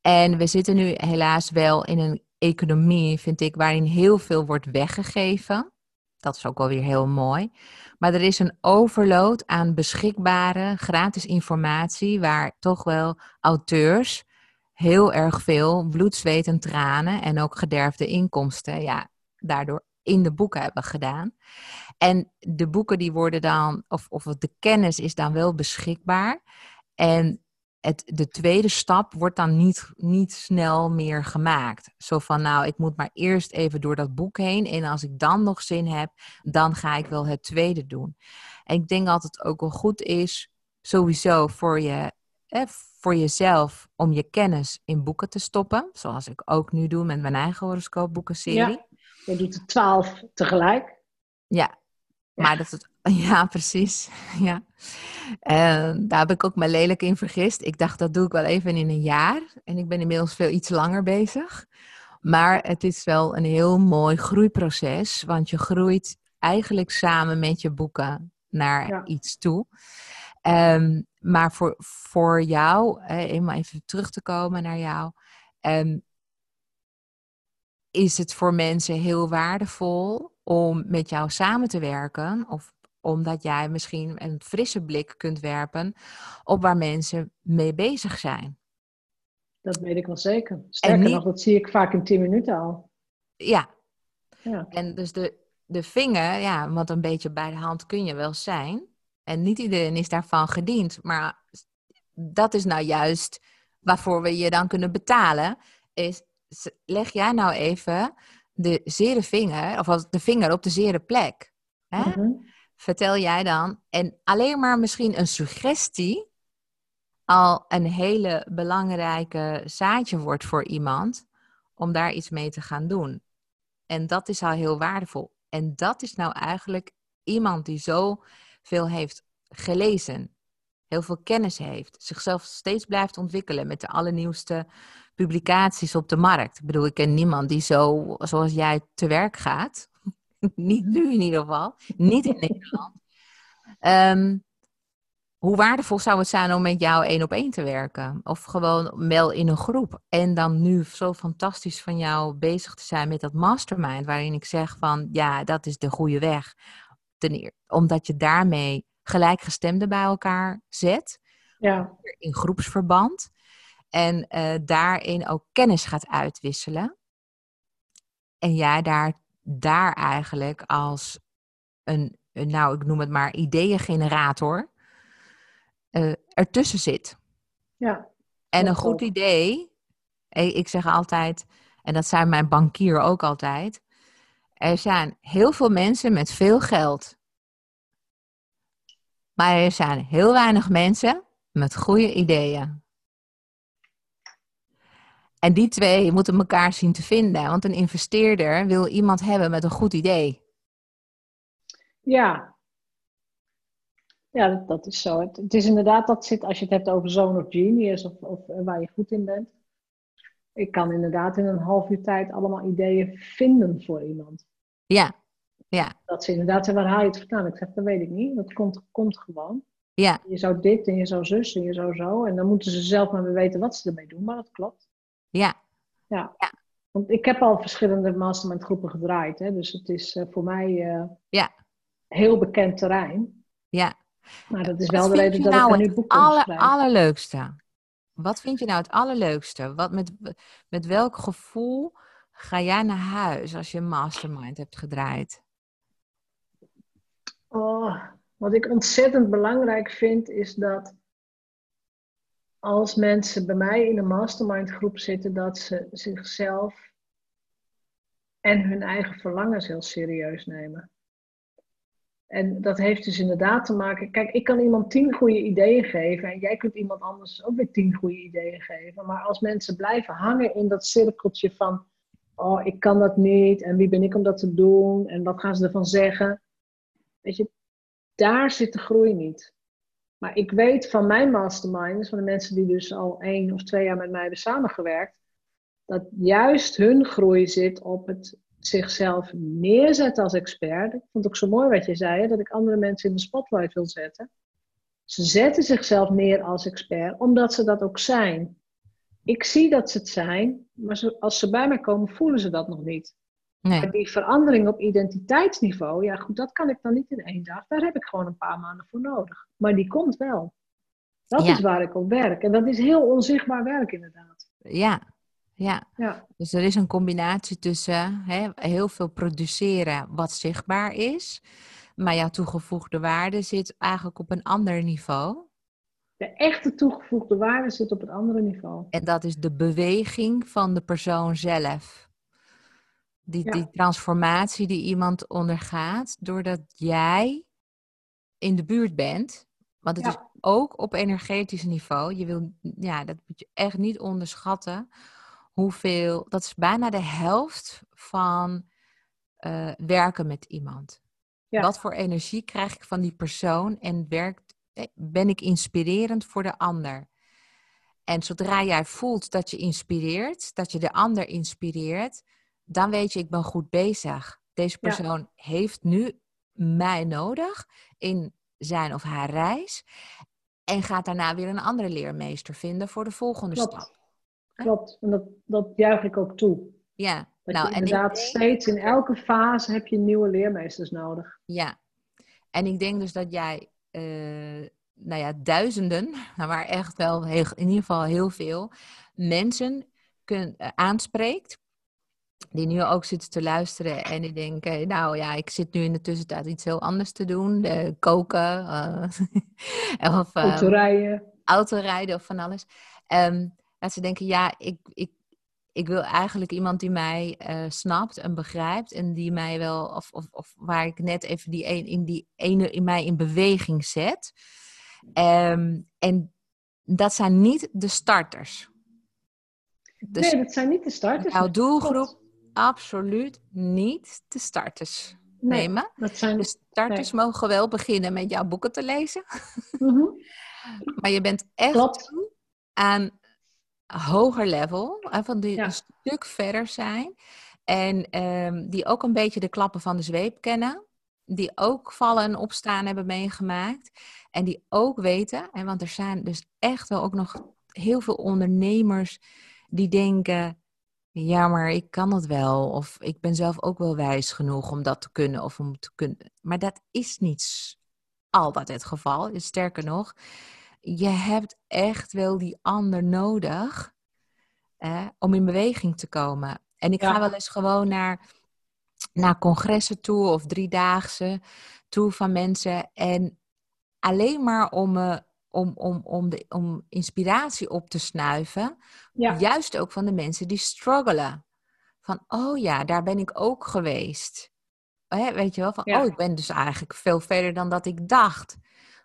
[SPEAKER 2] En we zitten nu helaas wel in een economie, vind ik, waarin heel veel wordt weggegeven. Dat is ook wel weer heel mooi. Maar er is een overload aan beschikbare gratis informatie, waar toch wel auteurs heel erg veel bloed, zweet en tranen en ook gederfde inkomsten, ja, daardoor in de boeken hebben gedaan. En de boeken die worden dan, of, of de kennis is dan wel beschikbaar. En het, de tweede stap wordt dan niet, niet snel meer gemaakt. Zo van, nou, ik moet maar eerst even door dat boek heen. En als ik dan nog zin heb, dan ga ik wel het tweede doen. En ik denk dat het ook wel goed is, sowieso voor, je, voor jezelf, om je kennis in boeken te stoppen. Zoals ik ook nu doe met mijn eigen horoscoopboekenserie.
[SPEAKER 3] Ja, je doet er twaalf tegelijk.
[SPEAKER 2] Ja, maar dat het, ja, precies. Ja. En daar heb ik ook me lelijk in vergist. Ik dacht, dat doe ik wel even in een jaar. En ik ben inmiddels veel iets langer bezig. Maar het is wel een heel mooi groeiproces. Want je groeit eigenlijk samen met je boeken naar iets toe. Um, maar voor, voor jou, eenmaal even terug te komen naar jou. Um, is het voor mensen heel waardevol om met jou samen te werken. Of omdat jij misschien een frisse blik kunt werpen op waar mensen mee bezig zijn.
[SPEAKER 3] Dat weet ik wel zeker. Sterker nog, dat zie ik vaak in 10 minuten al.
[SPEAKER 2] Ja. ja. En dus de, de vinger, ja, want een beetje bij de hand kun je wel zijn. En niet iedereen is daarvan gediend. Maar dat is nou juist waarvoor we je dan kunnen betalen. Is leg jij nou even de zere vinger, of de vinger op de zere plek. Hè? Mhm. Vertel jij dan. En alleen maar misschien een suggestie al een hele belangrijke zaadje wordt voor iemand om daar iets mee te gaan doen. En dat is al heel waardevol. En dat is nou eigenlijk iemand die zo veel heeft gelezen, heel veel kennis heeft, zichzelf steeds blijft ontwikkelen met de allernieuwste publicaties op de markt. Ik bedoel, ik ken niemand die zo, zoals jij te werk gaat. Niet nu in ieder geval. Niet in Nederland. Ehm, hoe waardevol zou het zijn om met jou één op één te werken? Of gewoon wel in een groep. En dan nu zo fantastisch van jou bezig te zijn met dat mastermind. Waarin ik zeg van, ja, dat is de goede weg. Ten omdat je daarmee gelijkgestemden bij elkaar zet. Ja. In groepsverband. En uh, daarin ook kennis gaat uitwisselen. En jij daar, daar eigenlijk als een, nou ik noem het maar, ideeëngenerator uh, ertussen zit.
[SPEAKER 3] Ja.
[SPEAKER 2] En een goed idee, ik zeg altijd, en dat zijn mijn bankier ook altijd, er zijn heel veel mensen met veel geld. Maar er zijn heel weinig mensen met goede ideeën. En die twee moeten elkaar zien te vinden. Want een investeerder wil iemand hebben met een goed idee.
[SPEAKER 3] Ja. Ja, dat, dat is zo. Het, het, is inderdaad, dat zit als je het hebt over zone of genius of, of waar je goed in bent. Ik kan inderdaad in een half uur tijd allemaal ideeën vinden voor iemand.
[SPEAKER 2] Ja, ja.
[SPEAKER 3] Dat ze inderdaad zeggen, waar haal je het vandaan? Ik zeg, dat weet ik niet. Dat komt, komt gewoon.
[SPEAKER 2] Ja.
[SPEAKER 3] Je zou dit en je zou zus en je zou zo. En dan moeten ze zelf maar weer weten wat ze ermee doen. Maar dat klopt.
[SPEAKER 2] Ja.
[SPEAKER 3] ja. ja. Want ik heb al verschillende mastermind groepen gedraaid. Hè? Dus het is uh, voor mij uh,
[SPEAKER 2] ja.
[SPEAKER 3] heel bekend terrein.
[SPEAKER 2] Ja.
[SPEAKER 3] Maar dat is wel de reden dat nou ik nu boek
[SPEAKER 2] aller, allerleukste? Wat vind je nou het allerleukste? Wat, met, met welk gevoel ga jij naar huis als je mastermind hebt gedraaid?
[SPEAKER 3] Oh, wat ik ontzettend belangrijk vind is dat als mensen bij mij in een mastermind groep zitten, dat ze zichzelf en hun eigen verlangens heel serieus nemen. En dat heeft dus inderdaad te maken. Kijk, ik kan iemand tien goede ideeën geven en jij kunt iemand anders ook weer tien goede ideeën geven. Maar als mensen blijven hangen in dat cirkeltje van, oh, ik kan dat niet en wie ben ik om dat te doen en wat gaan ze ervan zeggen? Weet je, daar zit de groei niet. Maar ik weet van mijn masterminds, van de mensen die dus al één of twee jaar met mij hebben samengewerkt, dat juist hun groei zit op het zichzelf neerzetten als expert. Ik vond het ook zo mooi wat je zei, dat ik andere mensen in de spotlight wil zetten. Ze zetten zichzelf neer als expert, omdat ze dat ook zijn. Ik zie dat ze het zijn, maar als ze bij mij komen, voelen ze dat nog niet. Nee. Maar die verandering op identiteitsniveau, ja goed, dat kan ik dan niet in één dag. Daar heb ik gewoon een paar maanden voor nodig. Maar die komt wel. Dat is waar ik op werk. En dat is heel onzichtbaar werk inderdaad.
[SPEAKER 2] Ja, ja. ja. Dus er is een combinatie tussen hè, heel veel produceren wat zichtbaar is. Maar jouw toegevoegde waarde zit eigenlijk op een ander niveau.
[SPEAKER 3] De echte toegevoegde waarde zit op een andere niveau.
[SPEAKER 2] En dat is de beweging van de persoon zelf. Die, die transformatie die iemand ondergaat doordat jij in de buurt bent. Want het is ook op energetisch niveau. Je wil, ja, dat moet je echt niet onderschatten. Hoeveel, dat is bijna de helft van uh, werken met iemand. Wat voor energie krijg ik van die persoon en werkt, eh, ben ik inspirerend voor de ander? En zodra jij voelt dat je inspireert, dat je de ander inspireert, dan weet je, ik ben goed bezig. Deze persoon heeft nu mij nodig in zijn of haar reis. En gaat daarna weer een andere leermeester vinden voor de volgende stap.
[SPEAKER 3] Klopt, en dat, dat juich ik ook toe.
[SPEAKER 2] Ja,
[SPEAKER 3] dat nou, inderdaad denk... steeds in elke fase heb je nieuwe leermeesters nodig.
[SPEAKER 2] Ja, en ik denk dus dat jij, uh, nou ja, duizenden, maar echt wel heel, in ieder geval heel veel mensen kun, uh, aanspreekt die nu ook zitten te luisteren en die denken, nou ja, ik zit nu in de tussentijd iets heel anders te doen. Uh, koken. Uh,
[SPEAKER 3] of, autorijden.
[SPEAKER 2] Autorijden of van alles. Um, dat ze denken, ja, ik, ik, ik wil eigenlijk iemand die mij uh, snapt en begrijpt. En die mij wel, of, of, of waar ik net even die, een, in die ene in mij in beweging zet. Um, en dat zijn niet de starters.
[SPEAKER 3] Dus nee, dat zijn niet de starters.
[SPEAKER 2] Jouw doelgroep absoluut niet de starters nee, nemen. Dat zijn, de starters mogen wel beginnen met jouw boeken te lezen. Mm maar je bent echt aan hoger level, van die een stuk verder zijn. En um, die ook een beetje de klappen van de zweep kennen. Die ook vallen en opstaan hebben meegemaakt. En die ook weten, en want er zijn dus echt wel ook nog heel veel ondernemers die denken: ja, maar ik kan het wel. Of ik ben zelf ook wel wijs genoeg om dat te kunnen of om te kunnen. Maar dat is niet altijd het geval. Sterker nog, je hebt echt wel die ander nodig om in beweging te komen. En ik ga wel eens gewoon naar, naar congressen toe of driedaagse toe van mensen. En alleen maar om me om, om, om, de, om inspiratie op te snuiven. Juist ook van de mensen die struggelen. Van, oh ja, daar ben ik ook geweest. weet je wel, van, oh, ik ben dus eigenlijk veel verder dan dat ik dacht.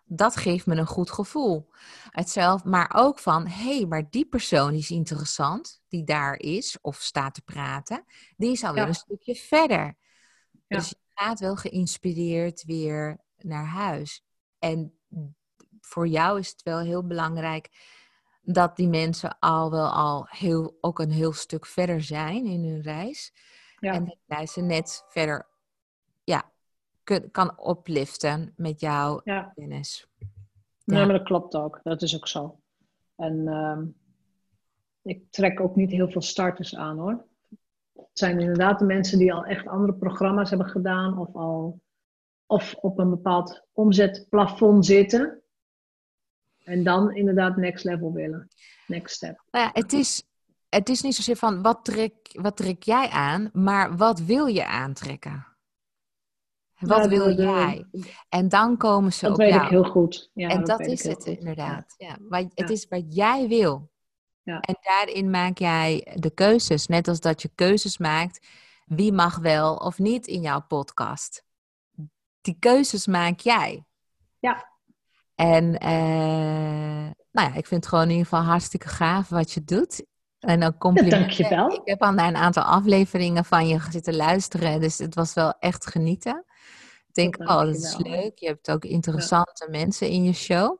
[SPEAKER 2] Dat geeft me een goed gevoel. Hetzelfde, maar ook van, hé, hey, maar die persoon is interessant, die daar is of staat te praten, die is alweer een stukje verder. Dus je gaat wel geïnspireerd weer naar huis. En voor jou is het wel heel belangrijk dat die mensen al wel al heel, ook een heel stuk verder zijn in hun reis. Ja. En dat jij ze net verder ja, kan opliften met jouw ja. kennis.
[SPEAKER 3] Ja. maar dat klopt ook. Dat is ook zo. En ehm, ik trek ook niet heel veel starters aan hoor. Het zijn inderdaad de mensen die al echt andere programma's hebben gedaan of al of op een bepaald omzetplafond zitten. En dan inderdaad next level willen. Next step.
[SPEAKER 2] Nou ja, het is, het is niet zozeer van wat trek, wat trek jij aan, maar wat wil je aantrekken? Wat wil jij? En dan komen ze
[SPEAKER 3] dat
[SPEAKER 2] op
[SPEAKER 3] weet
[SPEAKER 2] jou.
[SPEAKER 3] ik heel goed.
[SPEAKER 2] Ja, en dat, is het inderdaad. Ja. ja. het is wat jij wil. Ja. En daarin maak jij de keuzes. Net als dat je keuzes maakt wie mag wel of niet in jouw podcast. Die keuzes maak jij.
[SPEAKER 3] Ja.
[SPEAKER 2] En uh, nou ja, ik vind het gewoon in ieder geval hartstikke gaaf wat je doet. En dan complimenten.
[SPEAKER 3] Ja, dankjewel.
[SPEAKER 2] Ik heb al naar een aantal afleveringen van je zitten luisteren. Dus het was wel echt genieten. Ik denk, oh, dat is leuk. Je hebt ook interessante mensen in je show.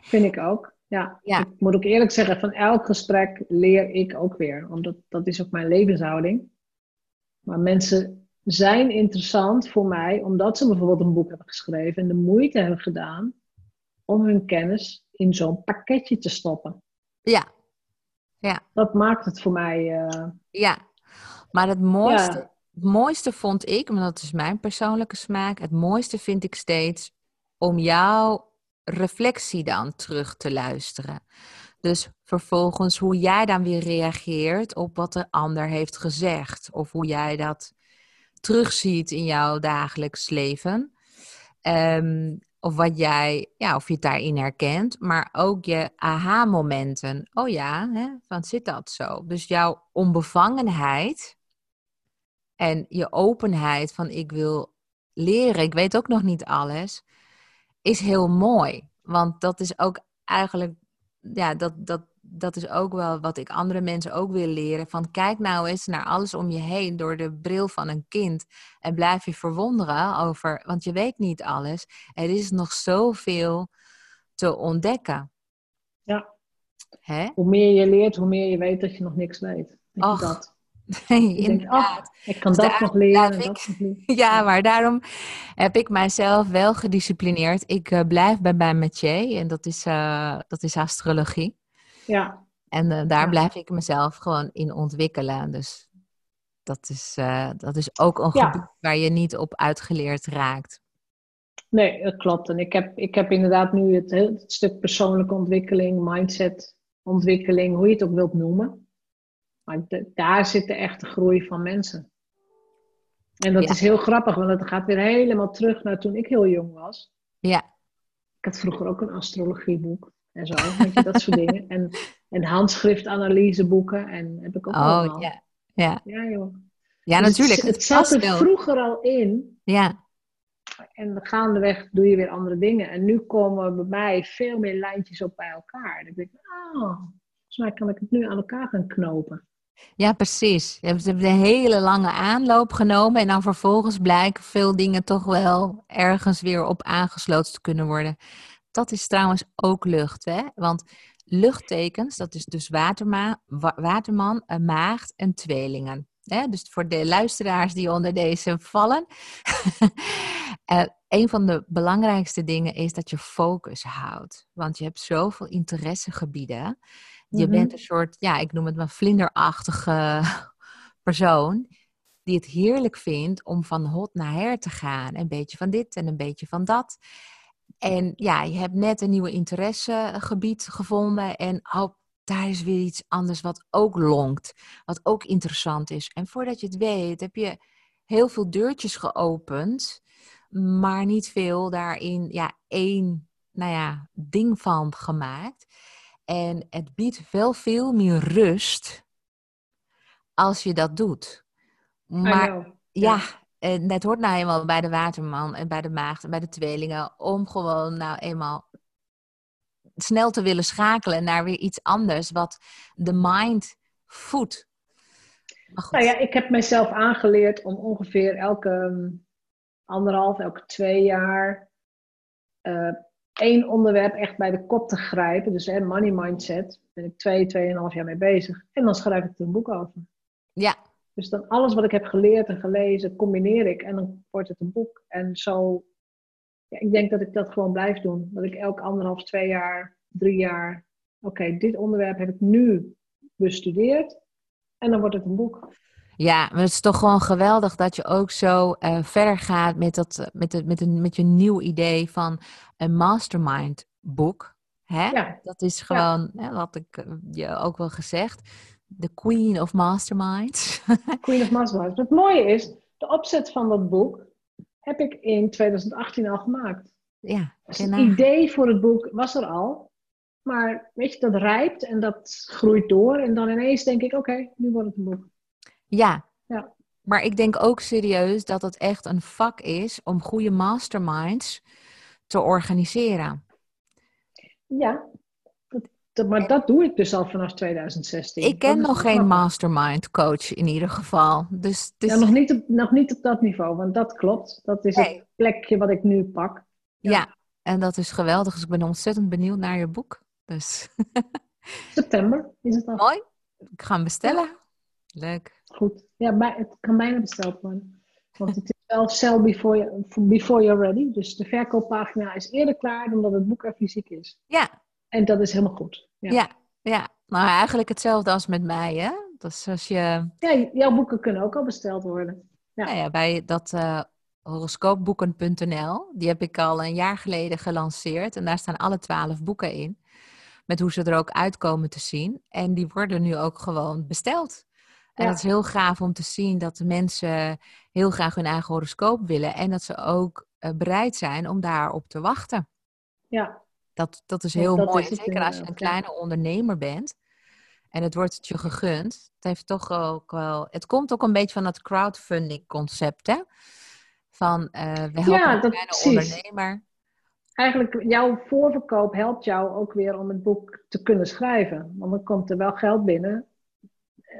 [SPEAKER 3] Vind ik ook. Ja. ja. Ik moet ook eerlijk zeggen, van elk gesprek leer ik ook weer. Omdat dat is ook mijn levenshouding. Maar mensen zijn interessant voor mij omdat ze bijvoorbeeld een boek hebben geschreven en de moeite hebben gedaan om hun kennis in zo'n pakketje te stoppen.
[SPEAKER 2] Ja. ja.
[SPEAKER 3] Dat maakt het voor mij. Uh...
[SPEAKER 2] Ja, maar het mooiste, het mooiste vond ik, maar dat is mijn persoonlijke smaak, het mooiste vind ik steeds om jouw reflectie dan terug te luisteren. Dus vervolgens hoe jij dan weer reageert op wat de ander heeft gezegd. Of hoe jij dat terugziet in jouw dagelijks leven. Um, of wat jij, ja, of je het daarin herkent, maar ook je aha-momenten. Oh ja, hè, van zit dat zo? Dus jouw onbevangenheid en je openheid van ik wil leren, ik weet ook nog niet alles, is heel mooi. Want dat is ook eigenlijk, ja, dat, dat, dat is ook wel wat ik andere mensen ook wil leren. Van kijk nou eens naar alles om je heen door de bril van een kind. En blijf je verwonderen over, want je weet niet alles. Er is nog zoveel te ontdekken.
[SPEAKER 3] Ja. Hè? Hoe meer je leert, hoe meer je weet dat je nog niks weet. Och, dat?
[SPEAKER 2] denkt, oh,
[SPEAKER 3] ik kan dat nog leren. Ik, dat
[SPEAKER 2] Ja, maar daarom heb ik mijzelf wel gedisciplineerd. Ik uh, blijf bij mijn métier en dat is, uh, dat is astrologie.
[SPEAKER 3] Ja.
[SPEAKER 2] En uh, daar blijf ik mezelf gewoon in ontwikkelen. Dus dat is, dat is ook een gebied waar je niet op uitgeleerd raakt.
[SPEAKER 3] Nee, dat klopt. En ik heb, ik heb inderdaad nu het, het stuk persoonlijke ontwikkeling, mindset ontwikkeling, hoe je het ook wilt noemen maar daar zit de echte groei van mensen. En dat is heel grappig, want het gaat weer helemaal terug naar toen ik heel jong was.
[SPEAKER 2] Ja.
[SPEAKER 3] Ik had vroeger ook een astrologieboek en zo, weet je, dat soort dingen. En, en handschriftanalyseboeken en heb ik ook oh, allemaal.
[SPEAKER 2] Ja, ja.
[SPEAKER 3] Ja, joh.
[SPEAKER 2] Ja, dus natuurlijk.
[SPEAKER 3] Het, het zat er vroeger al in.
[SPEAKER 2] Ja.
[SPEAKER 3] En gaandeweg doe je weer andere dingen. En nu komen bij mij veel meer lijntjes op bij elkaar. Dan denk ik, oh, volgens mij kan ik het nu aan elkaar gaan knopen.
[SPEAKER 2] Ja, precies. Je hebt een hele lange aanloop genomen en dan vervolgens blijken veel dingen toch wel ergens weer op aangesloten te kunnen worden. Dat is trouwens ook lucht, hè? Want luchttekens, dat is dus waterma waterman, een maagd en tweelingen. Hè? Dus voor de luisteraars die onder deze vallen. uh, een van de belangrijkste dingen is dat je focus houdt. Want je hebt zoveel interessegebieden. Je bent mhm. een soort, ja, ik noem het maar vlinderachtige persoon. Die het heerlijk vindt om van hot naar her te gaan. Een beetje van dit en een beetje van dat. En ja, je hebt net een nieuwe interessegebied gevonden. En oh, daar is weer iets anders wat ook lonkt. Wat ook interessant is. En voordat je het weet, heb je heel veel deurtjes geopend. Maar niet veel daarin, ja, één, nou ja, ding van gemaakt. En het biedt wel veel meer rust als je dat doet. Maar ja, en hoort nou eenmaal bij de waterman en bij de maagd en bij de tweelingen om gewoon nou eenmaal snel te willen schakelen naar weer iets anders wat de mind voedt.
[SPEAKER 3] Nou ja, ik heb mezelf aangeleerd om ongeveer elke mm, anderhalf, elke twee jaar uh, één onderwerp echt bij de kop te grijpen. Dus hè, money mindset. Daar ben ik twee, tweeënhalf jaar mee bezig. En dan schrijf ik er een boek over.
[SPEAKER 2] Ja.
[SPEAKER 3] Dus dan alles wat ik heb geleerd en gelezen, combineer ik. En dan wordt het een boek. En zo, ja, ik denk dat ik dat gewoon blijf doen. Dat ik elk anderhalf, twee jaar, drie jaar. Oké, dit onderwerp heb ik nu bestudeerd. En dan wordt het een boek.
[SPEAKER 2] Ja, maar het is toch gewoon geweldig dat je ook zo uh, verder gaat met, dat, met, de, met, een, met je nieuw idee van een mastermind boek. Hè? Ja. Dat is gewoon, ja. hè, wat ik eh, je ook wel gezegd, de queen of masterminds.
[SPEAKER 3] queen of masterminds. Het mooie is, de opzet van dat boek heb ik in 2018 al gemaakt.
[SPEAKER 2] Ja,
[SPEAKER 3] dus het idee voor het boek was er al. Maar weet je, dat rijpt en dat groeit door. En dan ineens denk ik, oké, nu wordt het een boek.
[SPEAKER 2] Ja. ja. Maar ik denk ook serieus dat het echt een vak is om goede masterminds te organiseren.
[SPEAKER 3] Ja, dat, maar dat doe ik dus al vanaf 2016.
[SPEAKER 2] Ik ken nog geen mastermind coach in ieder geval. Dus,
[SPEAKER 3] dus... Ja, nog, niet op, nog niet op dat niveau, want dat klopt. Dat is het plekje wat ik nu pak.
[SPEAKER 2] Ja. ja. en dat is geweldig. Dus ik ben ontzettend benieuwd naar je boek. Dus.
[SPEAKER 3] September is het al.
[SPEAKER 2] Mooi. Ik ga hem bestellen. Leuk.
[SPEAKER 3] Goed. Ja, bij, het kan bijna besteld worden. Want het is wel sell before, before you're ready. Dus de verkooppagina is eerder klaar dan dat het boek er fysiek is.
[SPEAKER 2] Ja.
[SPEAKER 3] En dat is helemaal goed.
[SPEAKER 2] Ja. ja, ja. Nou, eigenlijk hetzelfde als met mij, hè? Dus als je...
[SPEAKER 3] Ja, jouw boeken kunnen ook al besteld worden.
[SPEAKER 2] Ja, nou ja bij dat uh, horoscoopboeken.nl, die heb ik al een jaar geleden gelanceerd. En daar staan alle twaalf boeken in. Met hoe ze er ook uitkomen te zien. En die worden nu ook gewoon besteld. En ja. dat is heel gaaf om te zien dat de mensen heel graag hun eigen horoscoop willen. En dat ze ook uh, bereid zijn om daarop te wachten.
[SPEAKER 3] Ja.
[SPEAKER 2] Dat, dat is heel mooi. Zeker als je een kleine ondernemer bent. En het wordt je gegund. Het heeft toch ook wel. Het komt ook een beetje van dat crowdfunding concept, hè? Van uh, we helpen
[SPEAKER 3] ja,
[SPEAKER 2] een kleine
[SPEAKER 3] precies.
[SPEAKER 2] ondernemer.
[SPEAKER 3] Eigenlijk, jouw voorverkoop helpt jou ook weer om het boek te kunnen schrijven. Want dan komt er wel geld binnen.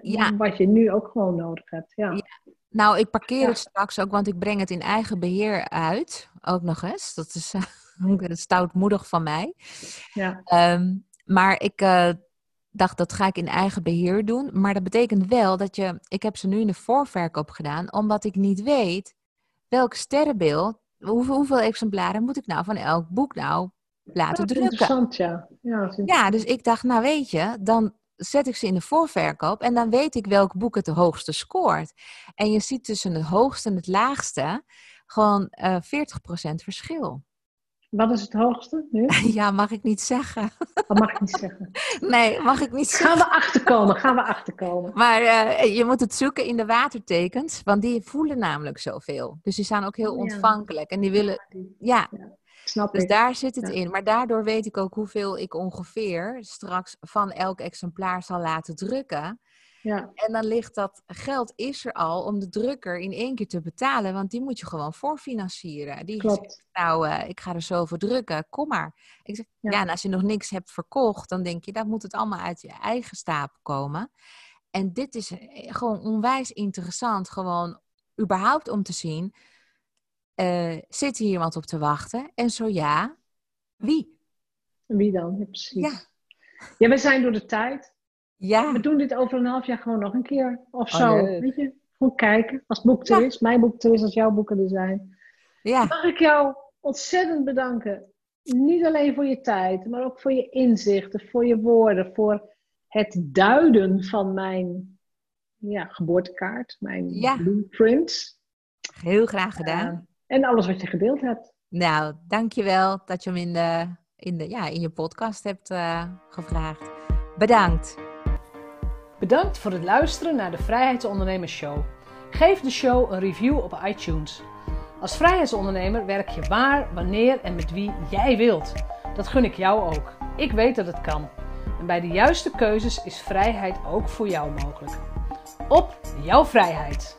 [SPEAKER 2] Ja.
[SPEAKER 3] Wat je nu ook gewoon nodig hebt. Ja.
[SPEAKER 2] Ja. Nou, ik parkeer
[SPEAKER 3] Ja.
[SPEAKER 2] het straks ook, want ik breng het in eigen beheer uit. Ook nog eens. Dat is uh, stoutmoedig van mij.
[SPEAKER 3] Ja.
[SPEAKER 2] Ehm, maar ik eh, dacht, dat ga ik in eigen beheer doen. Maar dat betekent wel dat je... Ik heb ze nu in de voorverkoop gedaan, omdat ik niet weet welk sterrenbeeld... Hoeveel, hoeveel exemplaren moet ik nou van elk boek nou laten
[SPEAKER 3] Dat
[SPEAKER 2] drukken?
[SPEAKER 3] interessant, ja. Ja, dat
[SPEAKER 2] dus ik dacht, nou weet je, dan zet ik ze in de voorverkoop en dan weet ik welk boek het de hoogste scoort. En je ziet tussen het hoogste en het laagste gewoon eh 40% verschil.
[SPEAKER 3] Wat is het hoogste nu?
[SPEAKER 2] Ja, mag ik niet zeggen.
[SPEAKER 3] Dat mag ik niet zeggen.
[SPEAKER 2] Nee, mag ik niet zeggen.
[SPEAKER 3] Gaan we achterkomen, gaan we achterkomen.
[SPEAKER 2] Maar eh, je moet het zoeken in de watertekens, want die voelen namelijk zoveel. Dus die zijn ook heel
[SPEAKER 3] Oh ja.
[SPEAKER 2] ontvankelijk en die willen, ja,
[SPEAKER 3] Snap
[SPEAKER 2] Dus
[SPEAKER 3] ik.
[SPEAKER 2] daar zit het
[SPEAKER 3] Ja.
[SPEAKER 2] in. Maar daardoor weet ik ook hoeveel ik ongeveer straks van elk exemplaar zal laten drukken.
[SPEAKER 3] Ja,
[SPEAKER 2] En dan ligt dat geld is er al om de drukker in één keer te betalen, want die moet je gewoon voorfinancieren. Die
[SPEAKER 3] Klopt.
[SPEAKER 2] zegt, nou, eh, ik ga er zoveel drukken, kom maar. Ik zeg, ja.
[SPEAKER 3] Ja.
[SPEAKER 2] en als je nog niks hebt verkocht, dan denk je, dat moet het allemaal uit je eigen stapel komen. En dit is eh, gewoon onwijs interessant, gewoon überhaupt om te zien, eh, zit hier iemand op te wachten? En zo ja, wie?
[SPEAKER 3] wie dan? Ja, precies.
[SPEAKER 2] Ja.
[SPEAKER 3] Ja. we zijn door de tijd.
[SPEAKER 2] Ja,
[SPEAKER 3] We doen dit over een half jaar gewoon nog een keer. Of
[SPEAKER 2] Oh,
[SPEAKER 3] zo. Weet je? Gewoon kijken. Als het boek er
[SPEAKER 2] Ja.
[SPEAKER 3] is. Mijn boek er is. Als jouw boeken er zijn.
[SPEAKER 2] ja,
[SPEAKER 3] Mag ik jou ontzettend bedanken. Niet alleen voor je tijd. Maar ook voor je inzichten. Voor je woorden. Voor het duiden van mijn ja, geboortekaart. Mijn
[SPEAKER 2] Ja.
[SPEAKER 3] blueprint.
[SPEAKER 2] heel graag gedaan.
[SPEAKER 3] Eh, en alles wat je gedeeld hebt.
[SPEAKER 2] Nou, dankjewel dat je hem in, de, in, de, ja, in je podcast hebt eh, gevraagd. Bedankt.
[SPEAKER 3] Bedankt voor het luisteren naar de Vrijheidsondernemers Show. Geef de show een review op iTunes. Als vrijheidsondernemer werk je waar, wanneer en met wie jij wilt. Dat gun ik jou ook. Ik weet dat het kan. En bij de juiste keuzes is vrijheid ook voor jou mogelijk. Op jouw vrijheid!